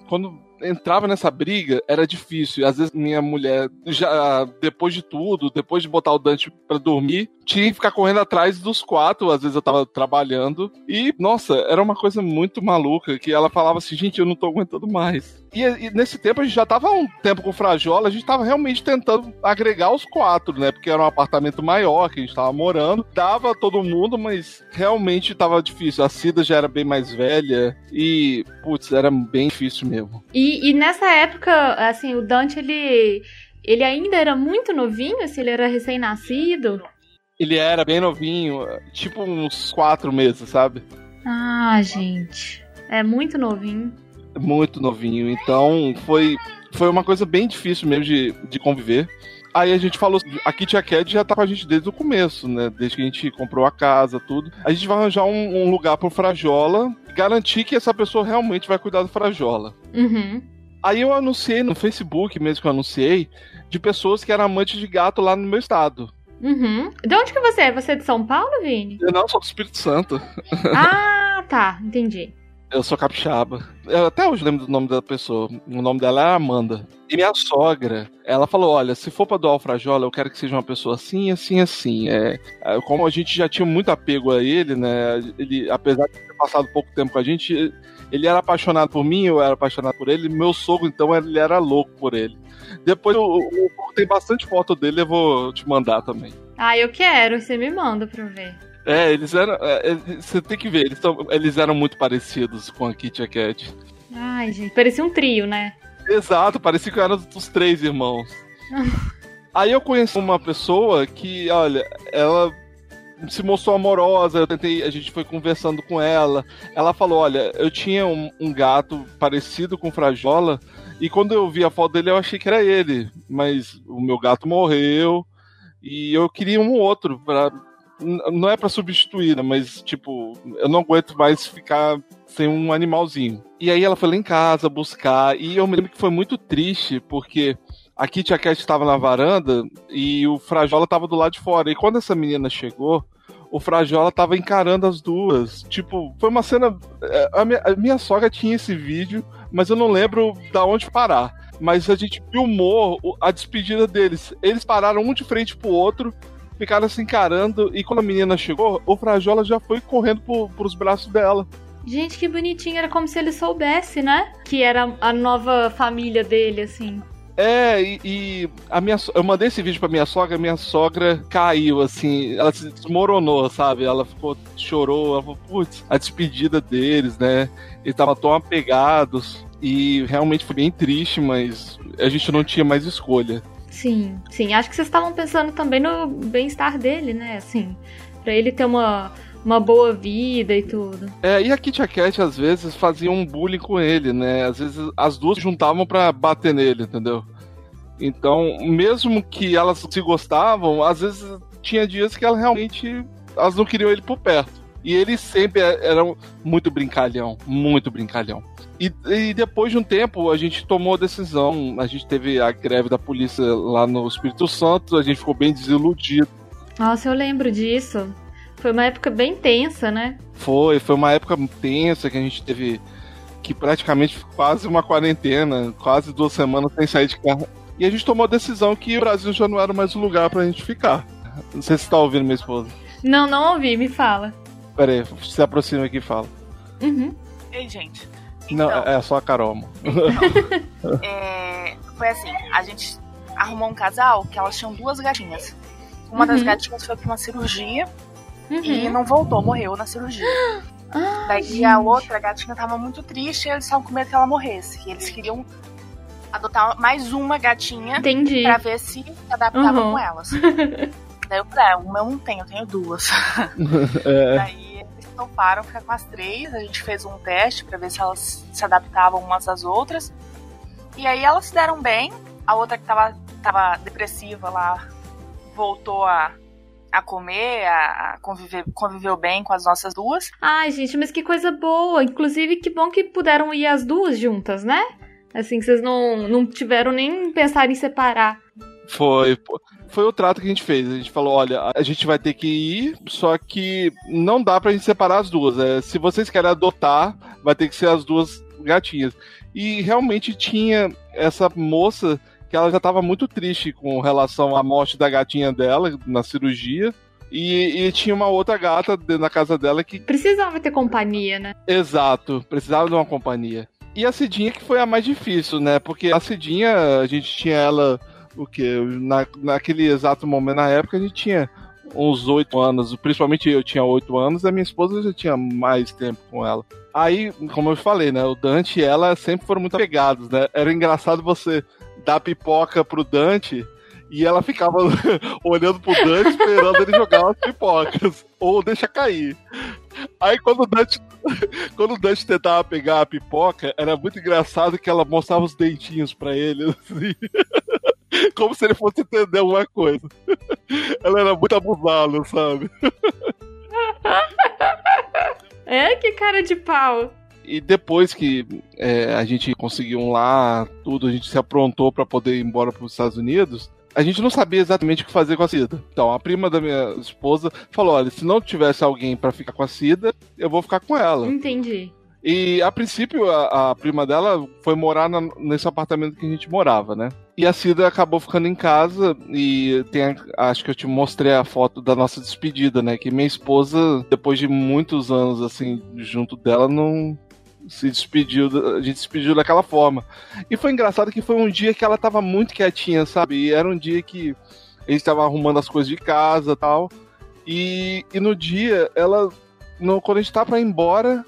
quando entrava nessa briga, era difícil. Às vezes minha mulher, já depois de tudo, depois de botar o Dante para dormir, tinha que ficar correndo atrás dos quatro. Às vezes eu tava trabalhando. E, nossa, era uma coisa muito maluca que ela falava assim: gente, eu não tô aguentando mais. E, e, nesse tempo a gente já tava um tempo com Frajola, a gente tava realmente tentando agregar os quatro, né? Porque era um apartamento maior que a gente tava morando. Dava todo mundo, mas realmente tava difícil. A Cida já era bem mais velha e, putz, era bem difícil mesmo. E, e nessa época, assim, o Dante, ele, ele ainda era muito novinho, assim, ele era recém-nascido? Ele era bem novinho, tipo uns quatro meses, sabe? Ah, gente. É muito novinho muito novinho. Então foi, foi uma coisa bem difícil mesmo de, de conviver. Aí a gente falou, a Kitty Cat já tá com a gente desde o começo, né? Desde que a gente comprou a casa, tudo. A gente vai arranjar um, um lugar pro Frajola, garantir que essa pessoa realmente vai cuidar do Frajola. Uhum. Aí eu anunciei no Facebook, mesmo que eu anunciei, de pessoas que eram amantes de gato lá no meu estado. Uhum. De onde que você é? Você é de São Paulo, Vini? Eu não, sou do Espírito Santo. Ah, tá, entendi. Eu sou capixaba. Eu até hoje lembro do nome da pessoa. O nome dela é Amanda. E minha sogra, ela falou: olha, se for pra doar o Frajola, eu quero que seja uma pessoa assim, assim, assim. É, como a gente já tinha muito apego a ele, né? Ele, apesar de ter passado pouco tempo com a gente, ele era apaixonado por mim, eu era apaixonado por ele. Meu sogro, então, ele era louco por ele. Depois eu, eu, eu tem bastante foto dele, eu vou te mandar também. Ah, eu quero, você me manda pra eu ver. É, eles eram. É, é, você tem que ver, eles, tão, eles eram muito parecidos com a Kitty e a Cat. Ai, gente, parecia um trio, né? Exato, parecia que eram os três irmãos. Aí eu conheci uma pessoa que, olha, ela se mostrou amorosa, eu tentei, a gente foi conversando com ela. Ela falou: olha, eu tinha um, um gato parecido com Frajola, e quando eu vi a foto dele, eu achei que era ele. Mas o meu gato morreu. E eu queria um outro não é para substituir, né, mas tipo, eu não aguento mais ficar sem um animalzinho. E aí ela foi lá em casa buscar, e eu me lembro que foi muito triste, porque a Kitty Cat estava na varanda e o Frajola estava do lado de fora. E quando essa menina chegou, o Frajola estava encarando as duas. Tipo, foi uma cena. É, a minha, a minha sogra tinha esse vídeo, mas eu não lembro da onde parar. Mas a gente filmou a despedida deles. Eles pararam um de frente pro outro ficaram se encarando e quando a menina chegou, o Frajola já foi correndo pro, pros braços dela. Gente, que bonitinho, era como se ele soubesse, né? Que era a nova família dele, assim. É, e, e, a minha, eu mandei esse vídeo pra minha sogra, minha sogra caiu, assim, ela se desmoronou, sabe? Ela ficou, chorou, ela falou, putz, a despedida deles, né? Eles estavam tão apegados e realmente foi bem triste, mas a gente não tinha mais escolha. Sim, sim. Acho que vocês estavam pensando também no bem-estar dele, né? Assim, para ele ter uma, uma boa vida e tudo. É, e a Kitty Cat às vezes fazia um bullying com ele, né? Às vezes as duas juntavam para bater nele, entendeu? Então, mesmo que elas se gostavam, às vezes tinha dias que elas realmente elas não queriam ele por perto. E ele sempre era muito brincalhão, muito brincalhão. E, e, depois de um tempo, a gente tomou a decisão. A gente teve a greve da polícia lá no Espírito Santo, a gente ficou bem desiludido. Nossa, eu lembro disso. Foi uma época bem tensa, né? Foi, foi uma época tensa que a gente teve que praticamente quase uma quarentena, quase duas semanas sem sair de casa. E a gente tomou a decisão que o Brasil já não era mais o lugar pra gente ficar. Não sei se você tá ouvindo minha esposa. Não, não ouvi, me fala. Pera aí, se aproxima aqui e fala. Uhum. Ei, gente. Então, não, é só a Carol. Então, é, foi assim, a gente arrumou um casal que elas tinham duas gatinhas. Uma uhum. das gatinhas foi pra uma cirurgia uhum. e não voltou, morreu na cirurgia. Ah, Daí gente. a outra gatinha tava muito triste e eles estavam com medo que ela morresse. E eles queriam adotar mais uma gatinha Entendi. pra ver se se adaptava uhum. com elas. Daí eu falei, é, uma eu não tenho, eu tenho duas. é. Daí toparam ficar com as três. A gente fez um teste para ver se elas se adaptavam umas às outras. E aí elas se deram bem. A outra que tava, tava depressiva lá voltou a, a comer, a, a conviver, conviveu bem com as nossas duas. Ai, gente, mas que coisa boa. Inclusive, que bom que puderam ir as duas juntas, né? Assim, que vocês não, não tiveram nem pensar em separar. Foi foi o trato que a gente fez. A gente falou: olha, a gente vai ter que ir, só que não dá pra gente separar as duas. É, se vocês querem adotar, vai ter que ser as duas gatinhas. E realmente tinha essa moça que ela já estava muito triste com relação à morte da gatinha dela na cirurgia. E, e, tinha uma outra gata na casa dela que. Precisava ter companhia, né? Exato, precisava de uma companhia. E a Cidinha que foi a mais difícil, né? Porque a Cidinha, a gente tinha ela o que? Na, naquele exato momento, na época, a gente tinha uns oito anos, principalmente eu tinha oito anos, a minha esposa já tinha mais tempo com ela. Aí, como eu falei, né, o Dante e ela sempre foram muito apegados, né? Era engraçado você dar pipoca pro Dante e ela ficava olhando pro Dante esperando ele jogar as pipocas. Ou deixa cair. Aí quando o Dante, quando o Dante tentava pegar a pipoca, era muito engraçado que ela mostrava os dentinhos para ele. Assim. Como se ele fosse entender alguma coisa. Ela era muito abusada, sabe? É, que cara de pau. E depois que é, a gente conseguiu um lá, tudo, a gente se aprontou para poder ir embora para os Estados Unidos, a gente não sabia exatamente o que fazer com a Cida. Então, a prima da minha esposa falou: olha, se não tivesse alguém para ficar com a Cida, eu vou ficar com ela. Entendi. E a princípio, a, a prima dela foi morar na, nesse apartamento que a gente morava, né? E a Cida acabou ficando em casa e tem, acho que eu te mostrei a foto da nossa despedida, né? Que minha esposa, depois de muitos anos assim junto dela, não se despediu, a gente despediu daquela forma. E foi engraçado que foi um dia que ela tava muito quietinha, sabe? E era um dia que a gente tava arrumando as coisas de casa, tal. E, e no dia ela no, quando a gente tava pra ir embora,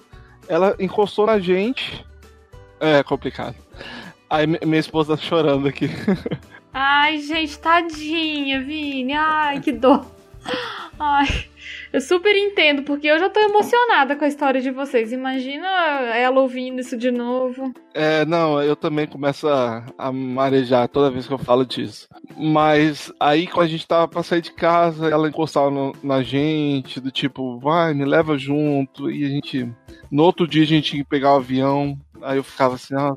ela encostou na gente. É complicado. Aí minha esposa tá chorando aqui. Ai, gente, tadinha, Vini. Ai, que dor. Ai, Eu super entendo, porque eu já tô emocionada com a história de vocês. Imagina ela ouvindo isso de novo. É, não, eu também começo a, a marejar toda vez que eu falo disso. Mas aí quando a gente tava pra sair de casa, ela encostava no, na gente, do tipo, vai, me leva junto. E a gente. No outro dia a gente que pegar o avião. Aí eu ficava assim, ah,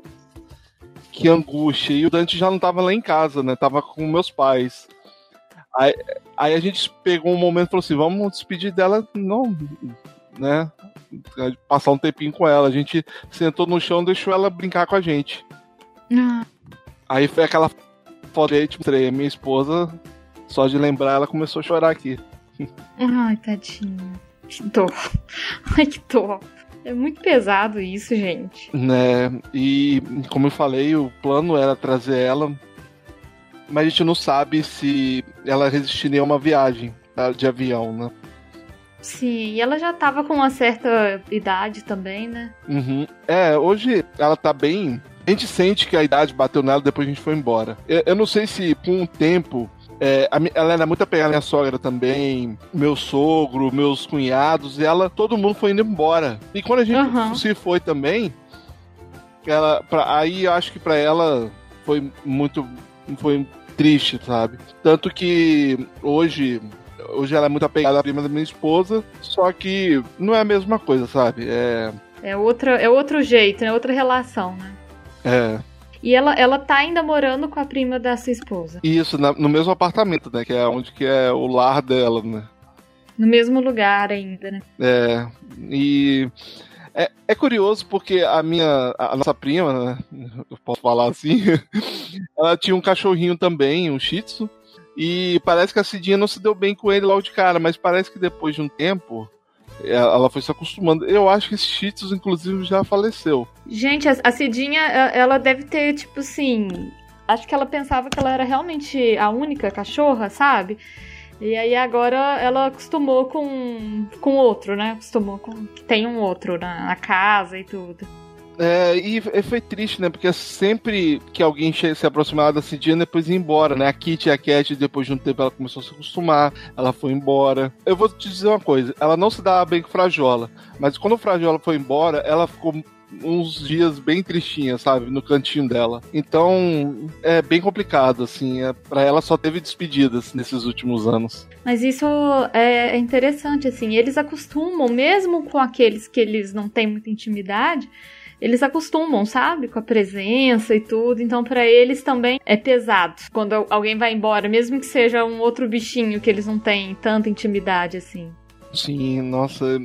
que angústia. E o Dante já não tava lá em casa, né? Tava com meus pais. Aí, aí a gente pegou um momento e falou assim: vamos despedir dela, não, né? Passar um tempinho com ela. A gente sentou no chão e deixou ela brincar com a gente. Ah. Aí foi aquela foto aí, tipo, a minha esposa, só de lembrar, ela começou a chorar aqui. Ai, tadinha. Que dor. Ai, que dor. É muito pesado isso, gente. Né? E como eu falei, o plano era trazer ela mas a gente não sabe se ela resistiria a uma viagem tá, de avião, né? Sim, e ela já tava com uma certa idade também, né? Uhum. É, hoje ela tá bem. A gente sente que a idade bateu nela depois a gente foi embora. Eu, eu não sei se com o tempo. É, a, ela era muito apegada à minha sogra também, meu sogro, meus cunhados, e ela, todo mundo foi indo embora. E quando a gente uhum. se foi também, ela, pra, aí eu acho que para ela foi muito foi triste, sabe? Tanto que hoje hoje ela é muito apegada à prima da minha esposa, só que não é a mesma coisa, sabe? É é outra é outro jeito, é outra relação, né? É. E ela, ela tá ainda morando com a prima da sua esposa. Isso, na, no mesmo apartamento, né? Que é onde que é o lar dela, né? No mesmo lugar ainda, né? É. E é, é curioso porque a minha, a nossa prima, né, eu posso falar assim, ela tinha um cachorrinho também, um Shih Tzu, e parece que a Cidinha não se deu bem com ele logo de cara, mas parece que depois de um tempo ela foi se acostumando. Eu acho que esse Shih Tzu, inclusive, já faleceu. Gente, a Cidinha, ela deve ter, tipo assim. Acho que ela pensava que ela era realmente a única cachorra, sabe? E aí agora ela acostumou com, com outro, né? Acostumou com que tem um outro na, na casa e tudo. É, e, foi triste, né? Porque sempre que alguém se aproximava da Cidinha, depois ia embora, né? A Kitty e a Cat, depois de um tempo, ela começou a se acostumar, ela foi embora. Eu vou te dizer uma coisa, ela não se dava bem com o Frajola, mas quando o Frajola foi embora, ela ficou uns dias bem tristinha, sabe? No cantinho dela. Então, é bem complicado, assim. É, para ela só teve despedidas nesses últimos anos. Mas isso é, é interessante, assim. Eles acostumam, mesmo com aqueles que eles não têm muita intimidade, eles acostumam, sabe? Com a presença e tudo. Então, para eles também é pesado quando alguém vai embora, mesmo que seja um outro bichinho que eles não têm tanta intimidade assim. Sim, nossa.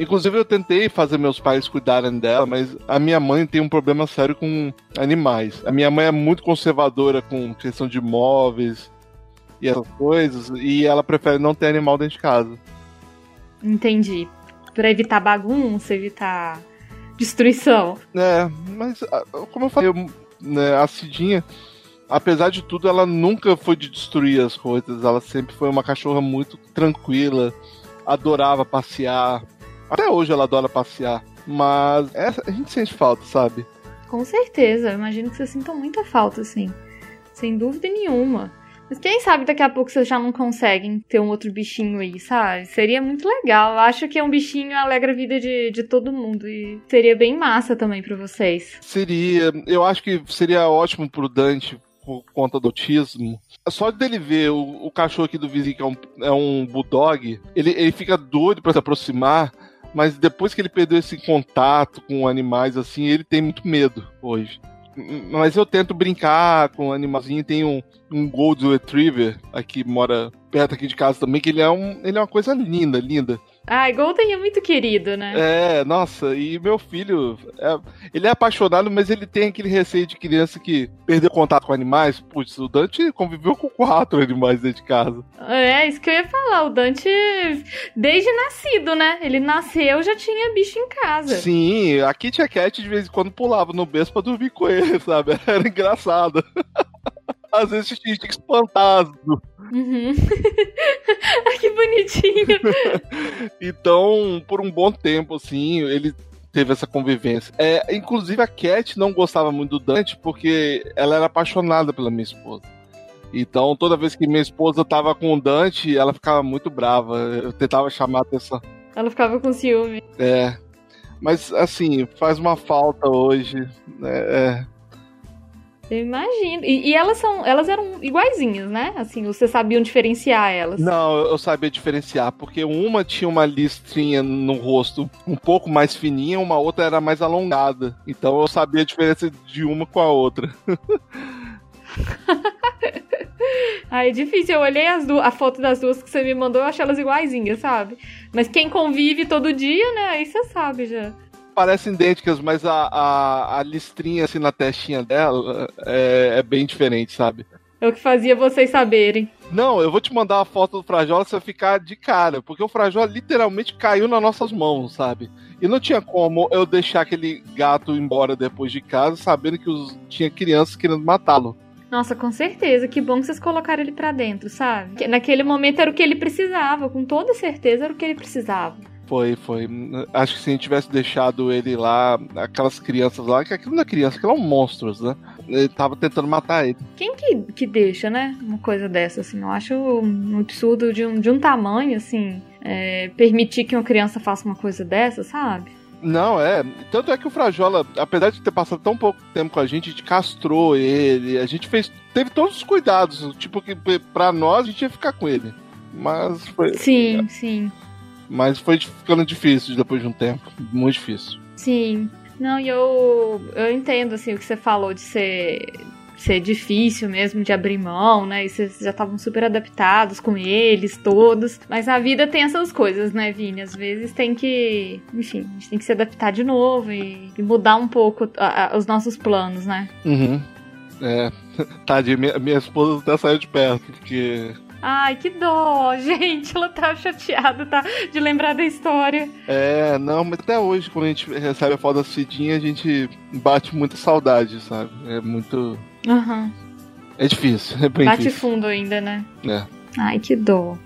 Inclusive eu tentei fazer meus pais cuidarem dela, mas a minha mãe tem um problema sério com animais. A minha mãe é muito conservadora com questão de móveis e essas coisas, e ela prefere não ter animal dentro de casa. Entendi. Pra evitar bagunça, evitar destruição. É, mas como eu falei, né, a Cidinha apesar de tudo, ela nunca foi de destruir as coisas. Ela sempre foi uma cachorra muito tranquila adorava passear. Até hoje ela adora passear. Mas essa, a gente sente falta, sabe? Com certeza. Eu imagino que vocês sintam muita falta, assim. Sem dúvida nenhuma. Mas quem sabe daqui a pouco vocês já não conseguem ter um outro bichinho aí, sabe? Seria muito legal. Eu acho que é um bichinho alegra a vida de, de todo mundo. E seria bem massa também para vocês. Seria. Eu acho que seria ótimo pro Dante por conta do autismo. Só dele ver o, o cachorro aqui do vizinho, que é um, é um bulldog, ele, ele fica doido para se aproximar, mas depois que ele perdeu esse contato com animais assim, ele tem muito medo hoje. Mas eu tento brincar com o animalzinho. Tem um, um Golden Retriever aqui, mora perto aqui de casa também, que ele é, um, ele é uma coisa linda, linda. Ai, Golden é muito querido, né? É, nossa, e meu filho, é, ele é apaixonado, mas ele tem aquele receio de criança que perdeu contato com animais. Putz, o Dante conviveu com quatro animais dentro de casa. É, isso que eu ia falar. O Dante, desde nascido, né? Ele nasceu já tinha bicho em casa. Sim, a Kitty Cat de vez em quando pulava no berço pra dormir com ele, sabe? Era engraçado. Às vezes tinha que espantar. Uhum. que bonitinho. então, por um bom tempo, assim, ele teve essa convivência. É, inclusive, a Cat não gostava muito do Dante porque ela era apaixonada pela minha esposa. Então, toda vez que minha esposa tava com o Dante, ela ficava muito brava. Eu tentava chamar a atenção. Ela ficava com ciúme. É. Mas, assim, faz uma falta hoje. Né? É. Eu imagino. E, e, elas são, elas eram iguaizinhas, né? Assim, vocês sabiam diferenciar elas? Não, eu sabia diferenciar, porque uma tinha uma listrinha no rosto um pouco mais fininha, uma outra era mais alongada. Então eu sabia a diferença de uma com a outra. Ai, é difícil. Eu olhei as a foto das duas que você me mandou, eu achei elas iguaizinhas, sabe? Mas quem convive todo dia, né? Aí você sabe já parecem idênticas, mas a, a, a, listrinha assim na testinha dela é, é, bem diferente, sabe? É o que fazia vocês saberem. Não, eu vou te mandar a foto do Frajola, você ficar de cara, porque o Frajola literalmente caiu nas nossas mãos, sabe? E não tinha como eu deixar aquele gato embora depois de casa, sabendo que os, tinha crianças querendo matá-lo. Nossa, com certeza. Que bom que vocês colocaram ele pra dentro, sabe? Naquele momento era o que ele precisava, com toda certeza era o que ele precisava. Foi, foi. Acho que se a gente tivesse deixado ele lá, aquelas crianças lá, que aquilo não é criança, aquilo é um monstro, né? Ele tava tentando matar ele. Quem que, que deixa, né? Uma coisa dessa, assim. Eu acho um absurdo de um, de um tamanho, assim. É, permitir que uma criança faça uma coisa dessa, sabe? Não, é. Tanto é que o Frajola, apesar de ter passado tão pouco tempo com a gente, a gente castrou ele, a gente fez. Teve todos os cuidados. Tipo, que pra nós a gente ia ficar com ele. Mas foi. Sim, é. sim. Mas foi ficando difícil depois de um tempo. Muito difícil. Sim. Não, e eu, eu entendo assim, o que você falou de ser, ser difícil mesmo de abrir mão, né? E vocês já estavam super adaptados com eles todos. Mas a vida tem essas coisas, né, Vini? Às vezes tem que. Enfim, a gente tem que se adaptar de novo e, e mudar um pouco a, a, os nossos planos, né? Uhum. É. Tadinha, minha, minha esposa até saiu de perto, porque Ai, que dó, gente. Ela tá chateada, tá? De lembrar da história. É, não, mas até hoje, quando a gente recebe a foto da Cidinha, a gente bate muita saudade, sabe? É muito. Uhum. É difícil, é bem Bate difícil. fundo ainda, né? É. Ai, que dó.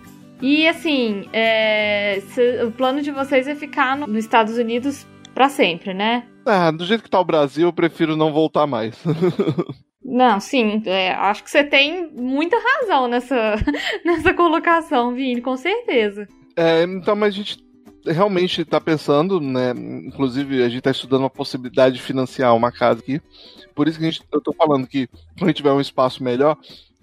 E assim, é, o plano de vocês é ficar no, nos Estados Unidos para sempre, né? Ah, do jeito que tá o Brasil, eu prefiro não voltar mais. Não, sim, é, acho que você tem muita razão nessa, nessa colocação, Vini, com certeza. É, então, mas a gente realmente está pensando, né? Inclusive, a gente está estudando a possibilidade de financiar uma casa aqui. Por isso que a gente, eu tô falando que quando a gente tiver um espaço melhor,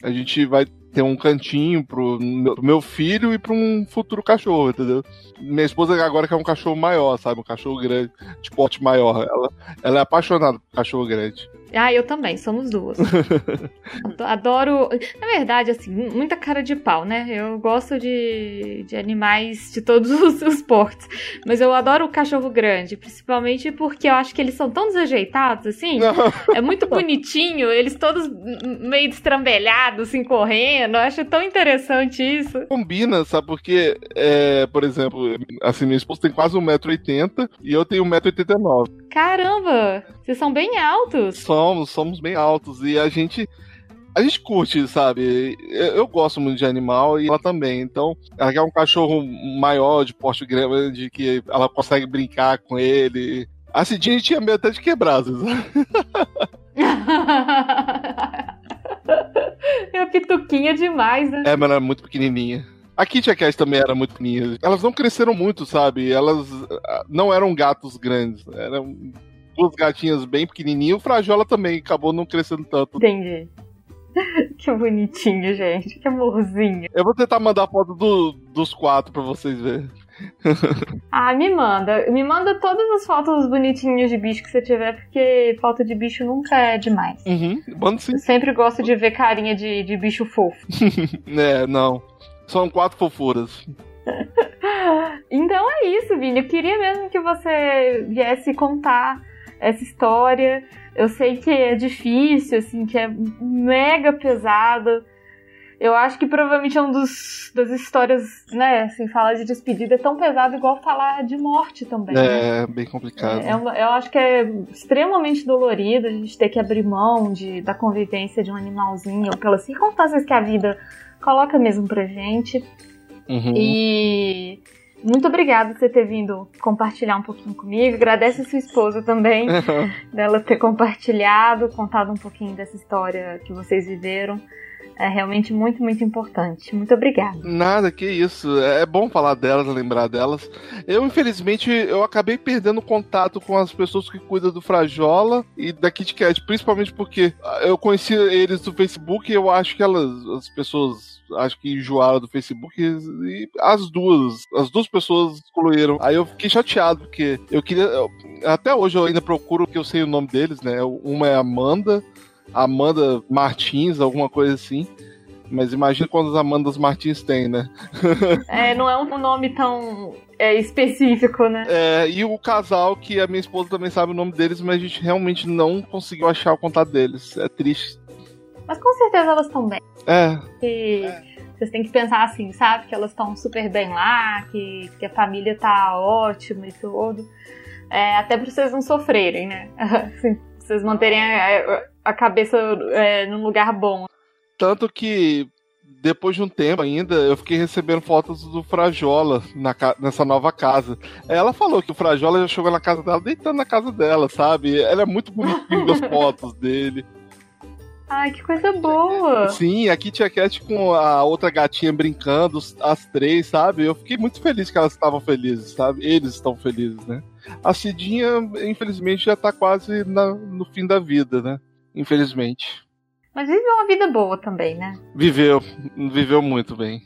a gente vai ter um cantinho pro meu, meu filho e para um futuro cachorro, entendeu? Minha esposa agora quer um cachorro maior, sabe? Um cachorro grande, de porte maior. Ela, ela é apaixonada por cachorro grande. Ah, eu também, somos duas. Adoro. Na verdade, assim, muita cara de pau, né? Eu gosto de, de animais de todos os, os portes. Mas eu adoro o cachorro grande, principalmente porque eu acho que eles são tão desajeitados, assim. Não. É muito bonitinho, eles todos meio destrambelhados, assim, correndo. Eu acho tão interessante isso. Combina, sabe? Porque, é, por exemplo, assim, minha esposa tem quase 1,80m e eu tenho 1,89m. Caramba! Vocês são bem altos. Somos, somos bem altos. E a gente. A gente curte, sabe? Eu, gosto muito de animal e ela também. Então, ela quer um cachorro maior, de porte grande, que ela consegue brincar com ele. A Cidinha tinha medo até de quebrar, vezes. é pituquinha demais, né? É, mas ela é muito pequenininha. A Kitty Cat também era muito pequenininha. Elas não cresceram muito, sabe? Elas ah, não eram gatos grandes. Eram duas gatinhas bem pequenininhas. O Frajola também acabou não crescendo tanto. Entendi. que bonitinho, gente. Que amorzinho. Eu vou tentar mandar foto do, dos quatro pra vocês verem. ah, me manda. Me manda todas as fotos bonitinhos de bicho que você tiver, porque foto de bicho nunca é demais. Uhum, manda sim. Eu sempre gosto de ver carinha de, de bicho fofo. é, não. São quatro fofuras. então é isso, Vini. Eu queria mesmo que você viesse contar essa história. Eu sei que é difícil, assim, que é mega pesado. Eu acho que provavelmente é um dos das histórias, né, assim, falar de despedida é tão pesado igual falar de morte também. É, né? bem complicado. É, é eu acho que é extremamente dolorido a gente ter que abrir mão de, da convivência de um animalzinho, pelas circunstâncias que a vida coloca mesmo pra gente. Uhum. E muito obrigada por você ter vindo compartilhar um pouquinho comigo. Agradece a sua esposa também, dela ter compartilhado, contado um pouquinho dessa história que vocês viveram. É realmente muito, muito importante. Muito obrigada. Nada, que isso. É bom falar delas, lembrar delas. Eu, infelizmente, eu acabei perdendo contato com as pessoas que cuidam do Frajola e da Kit Kat, principalmente porque eu conheci eles do Facebook e eu acho que elas, as pessoas acho que enjoaram do Facebook e as duas, as duas pessoas excluíram. Aí eu fiquei chateado, porque eu queria. Até hoje eu ainda procuro que eu sei o nome deles, né? Uma é Amanda Amanda Martins, alguma coisa assim. Mas imagina quantas Amandas Martins tem, né? é, não é um nome tão é, específico, né? É, e o casal, que a minha esposa também sabe o nome deles, mas a gente realmente não conseguiu achar o contato deles. É triste. Mas com certeza elas estão bem. É. E é. vocês têm que pensar assim, sabe? Que elas estão super bem lá, que, que a família tá ótima e tudo. É, até pra vocês não sofrerem, né? Assim, vocês manterem a, a cabeça é, num lugar bom. Tanto que depois de um tempo ainda, eu fiquei recebendo fotos do Frajola na, nessa nova casa. Ela falou que o Frajola já chegou na casa dela, deitando na casa dela, sabe? Ela é muito bonitinha as fotos dele. Ai, que coisa boa! Sim, a Kitty Cat com a outra gatinha brincando, as três, sabe? Eu fiquei muito feliz que elas estavam felizes, sabe? Eles estão felizes, né? A Cidinha, infelizmente, já tá quase na, no fim da vida, né? Infelizmente. Mas viveu uma vida boa também, né? Viveu, viveu muito bem.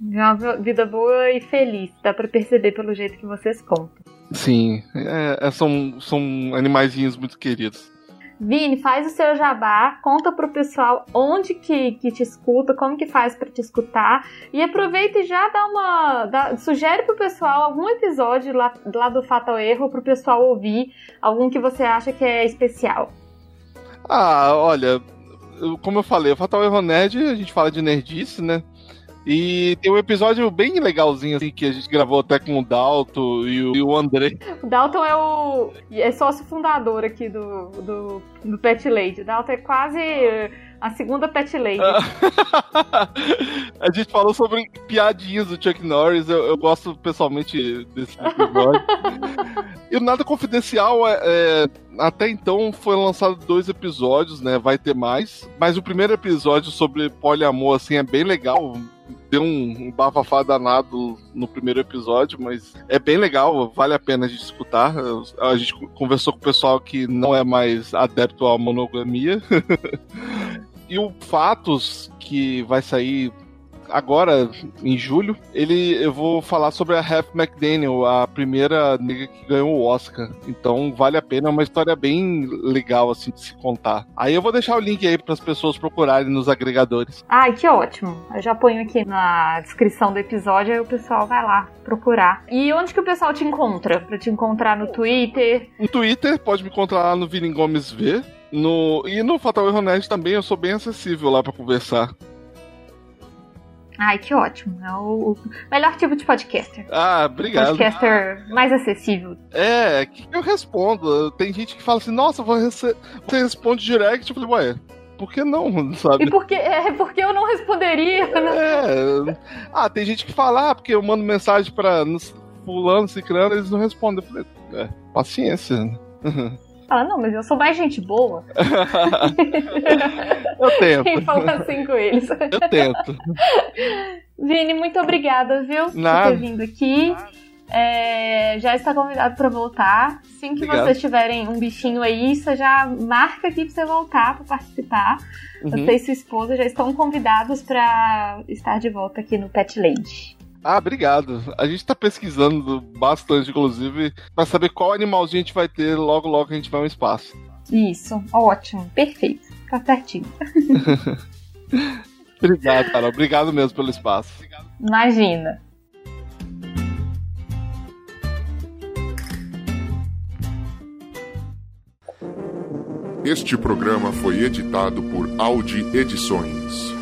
Viveu uma vida boa e feliz, dá para perceber pelo jeito que vocês contam. Sim, é, é, são, são animaizinhos muito queridos. Vini, faz o seu jabá, conta pro pessoal onde que, que te escuta, como que faz para te escutar e aproveita e já dá uma. Dá, sugere pro pessoal algum episódio lá, lá do Fatal Erro pro pessoal ouvir, algum que você acha que é especial. Ah, olha, como eu falei, o Fatal Erro Nerd, a gente fala de nerdice, né? E tem um episódio bem legalzinho, assim, que a gente gravou até com o Dalton e o, e o André. O Dalton é o. é sócio fundador aqui do, do, do Pet Lady. O Dalton é quase a segunda Pet Lady. a gente falou sobre piadinhas do Chuck Norris. Eu, eu gosto pessoalmente desse episódio. e o Nada Confidencial é, é, até então foi lançado dois episódios, né? Vai ter mais. Mas o primeiro episódio sobre poliamor, assim, é bem legal deu um, bafafá danado no primeiro episódio, mas é bem legal, vale a pena a gente escutar. A gente conversou com o pessoal que não é mais adepto à monogamia. e o Fatos, que vai sair agora, em julho, ele eu vou falar sobre a Half McDaniel, a primeira nega que ganhou o Oscar. Então vale a pena, é uma história bem legal assim de se contar. Aí eu vou deixar o link aí para as pessoas procurarem nos agregadores. Ai, que ótimo. Eu já ponho aqui na descrição do episódio, aí o pessoal vai lá procurar. E onde que o pessoal te encontra? Para te encontrar no Twitter? No Twitter, pode me encontrar lá no Vini Gomes V. No, e no Fatal Erro Nerd também eu sou bem acessível lá para conversar. Ai, que ótimo. É o, o melhor tipo de podcaster. Ah, obrigado. Podcaster mais acessível. É, que eu respondo. Tem gente que fala assim, nossa, você responde direct. Eu falei, ué, por que não, sabe? E porque, é, porque eu não responderia, né? É. Ah, tem gente que fala, ah, porque eu mando mensagem pra fulano, ciclano, eles não respondem. Eu falei, é, paciência. Fala, não, mas eu sou mais gente boa. eu tento. Quem fala assim com eles? Eu tento. Vini, muito obrigada, viu? Nada. Por ter vindo aqui. É, já está convidado para voltar. Assim que Obrigado. vocês tiverem um bichinho aí, você já marca aqui para você voltar para participar. Uhum. Você e sua esposa já estão convidados para estar de volta aqui no Pet Lady. Ah, obrigado. A gente tá pesquisando bastante, inclusive, para saber qual animalzinho a gente vai ter logo, logo que a gente vai ao espaço. Isso, ótimo, perfeito. Tá certinho. obrigado, Carol. Obrigado mesmo pelo espaço. Imagina. Este programa foi editado por Audi Edições.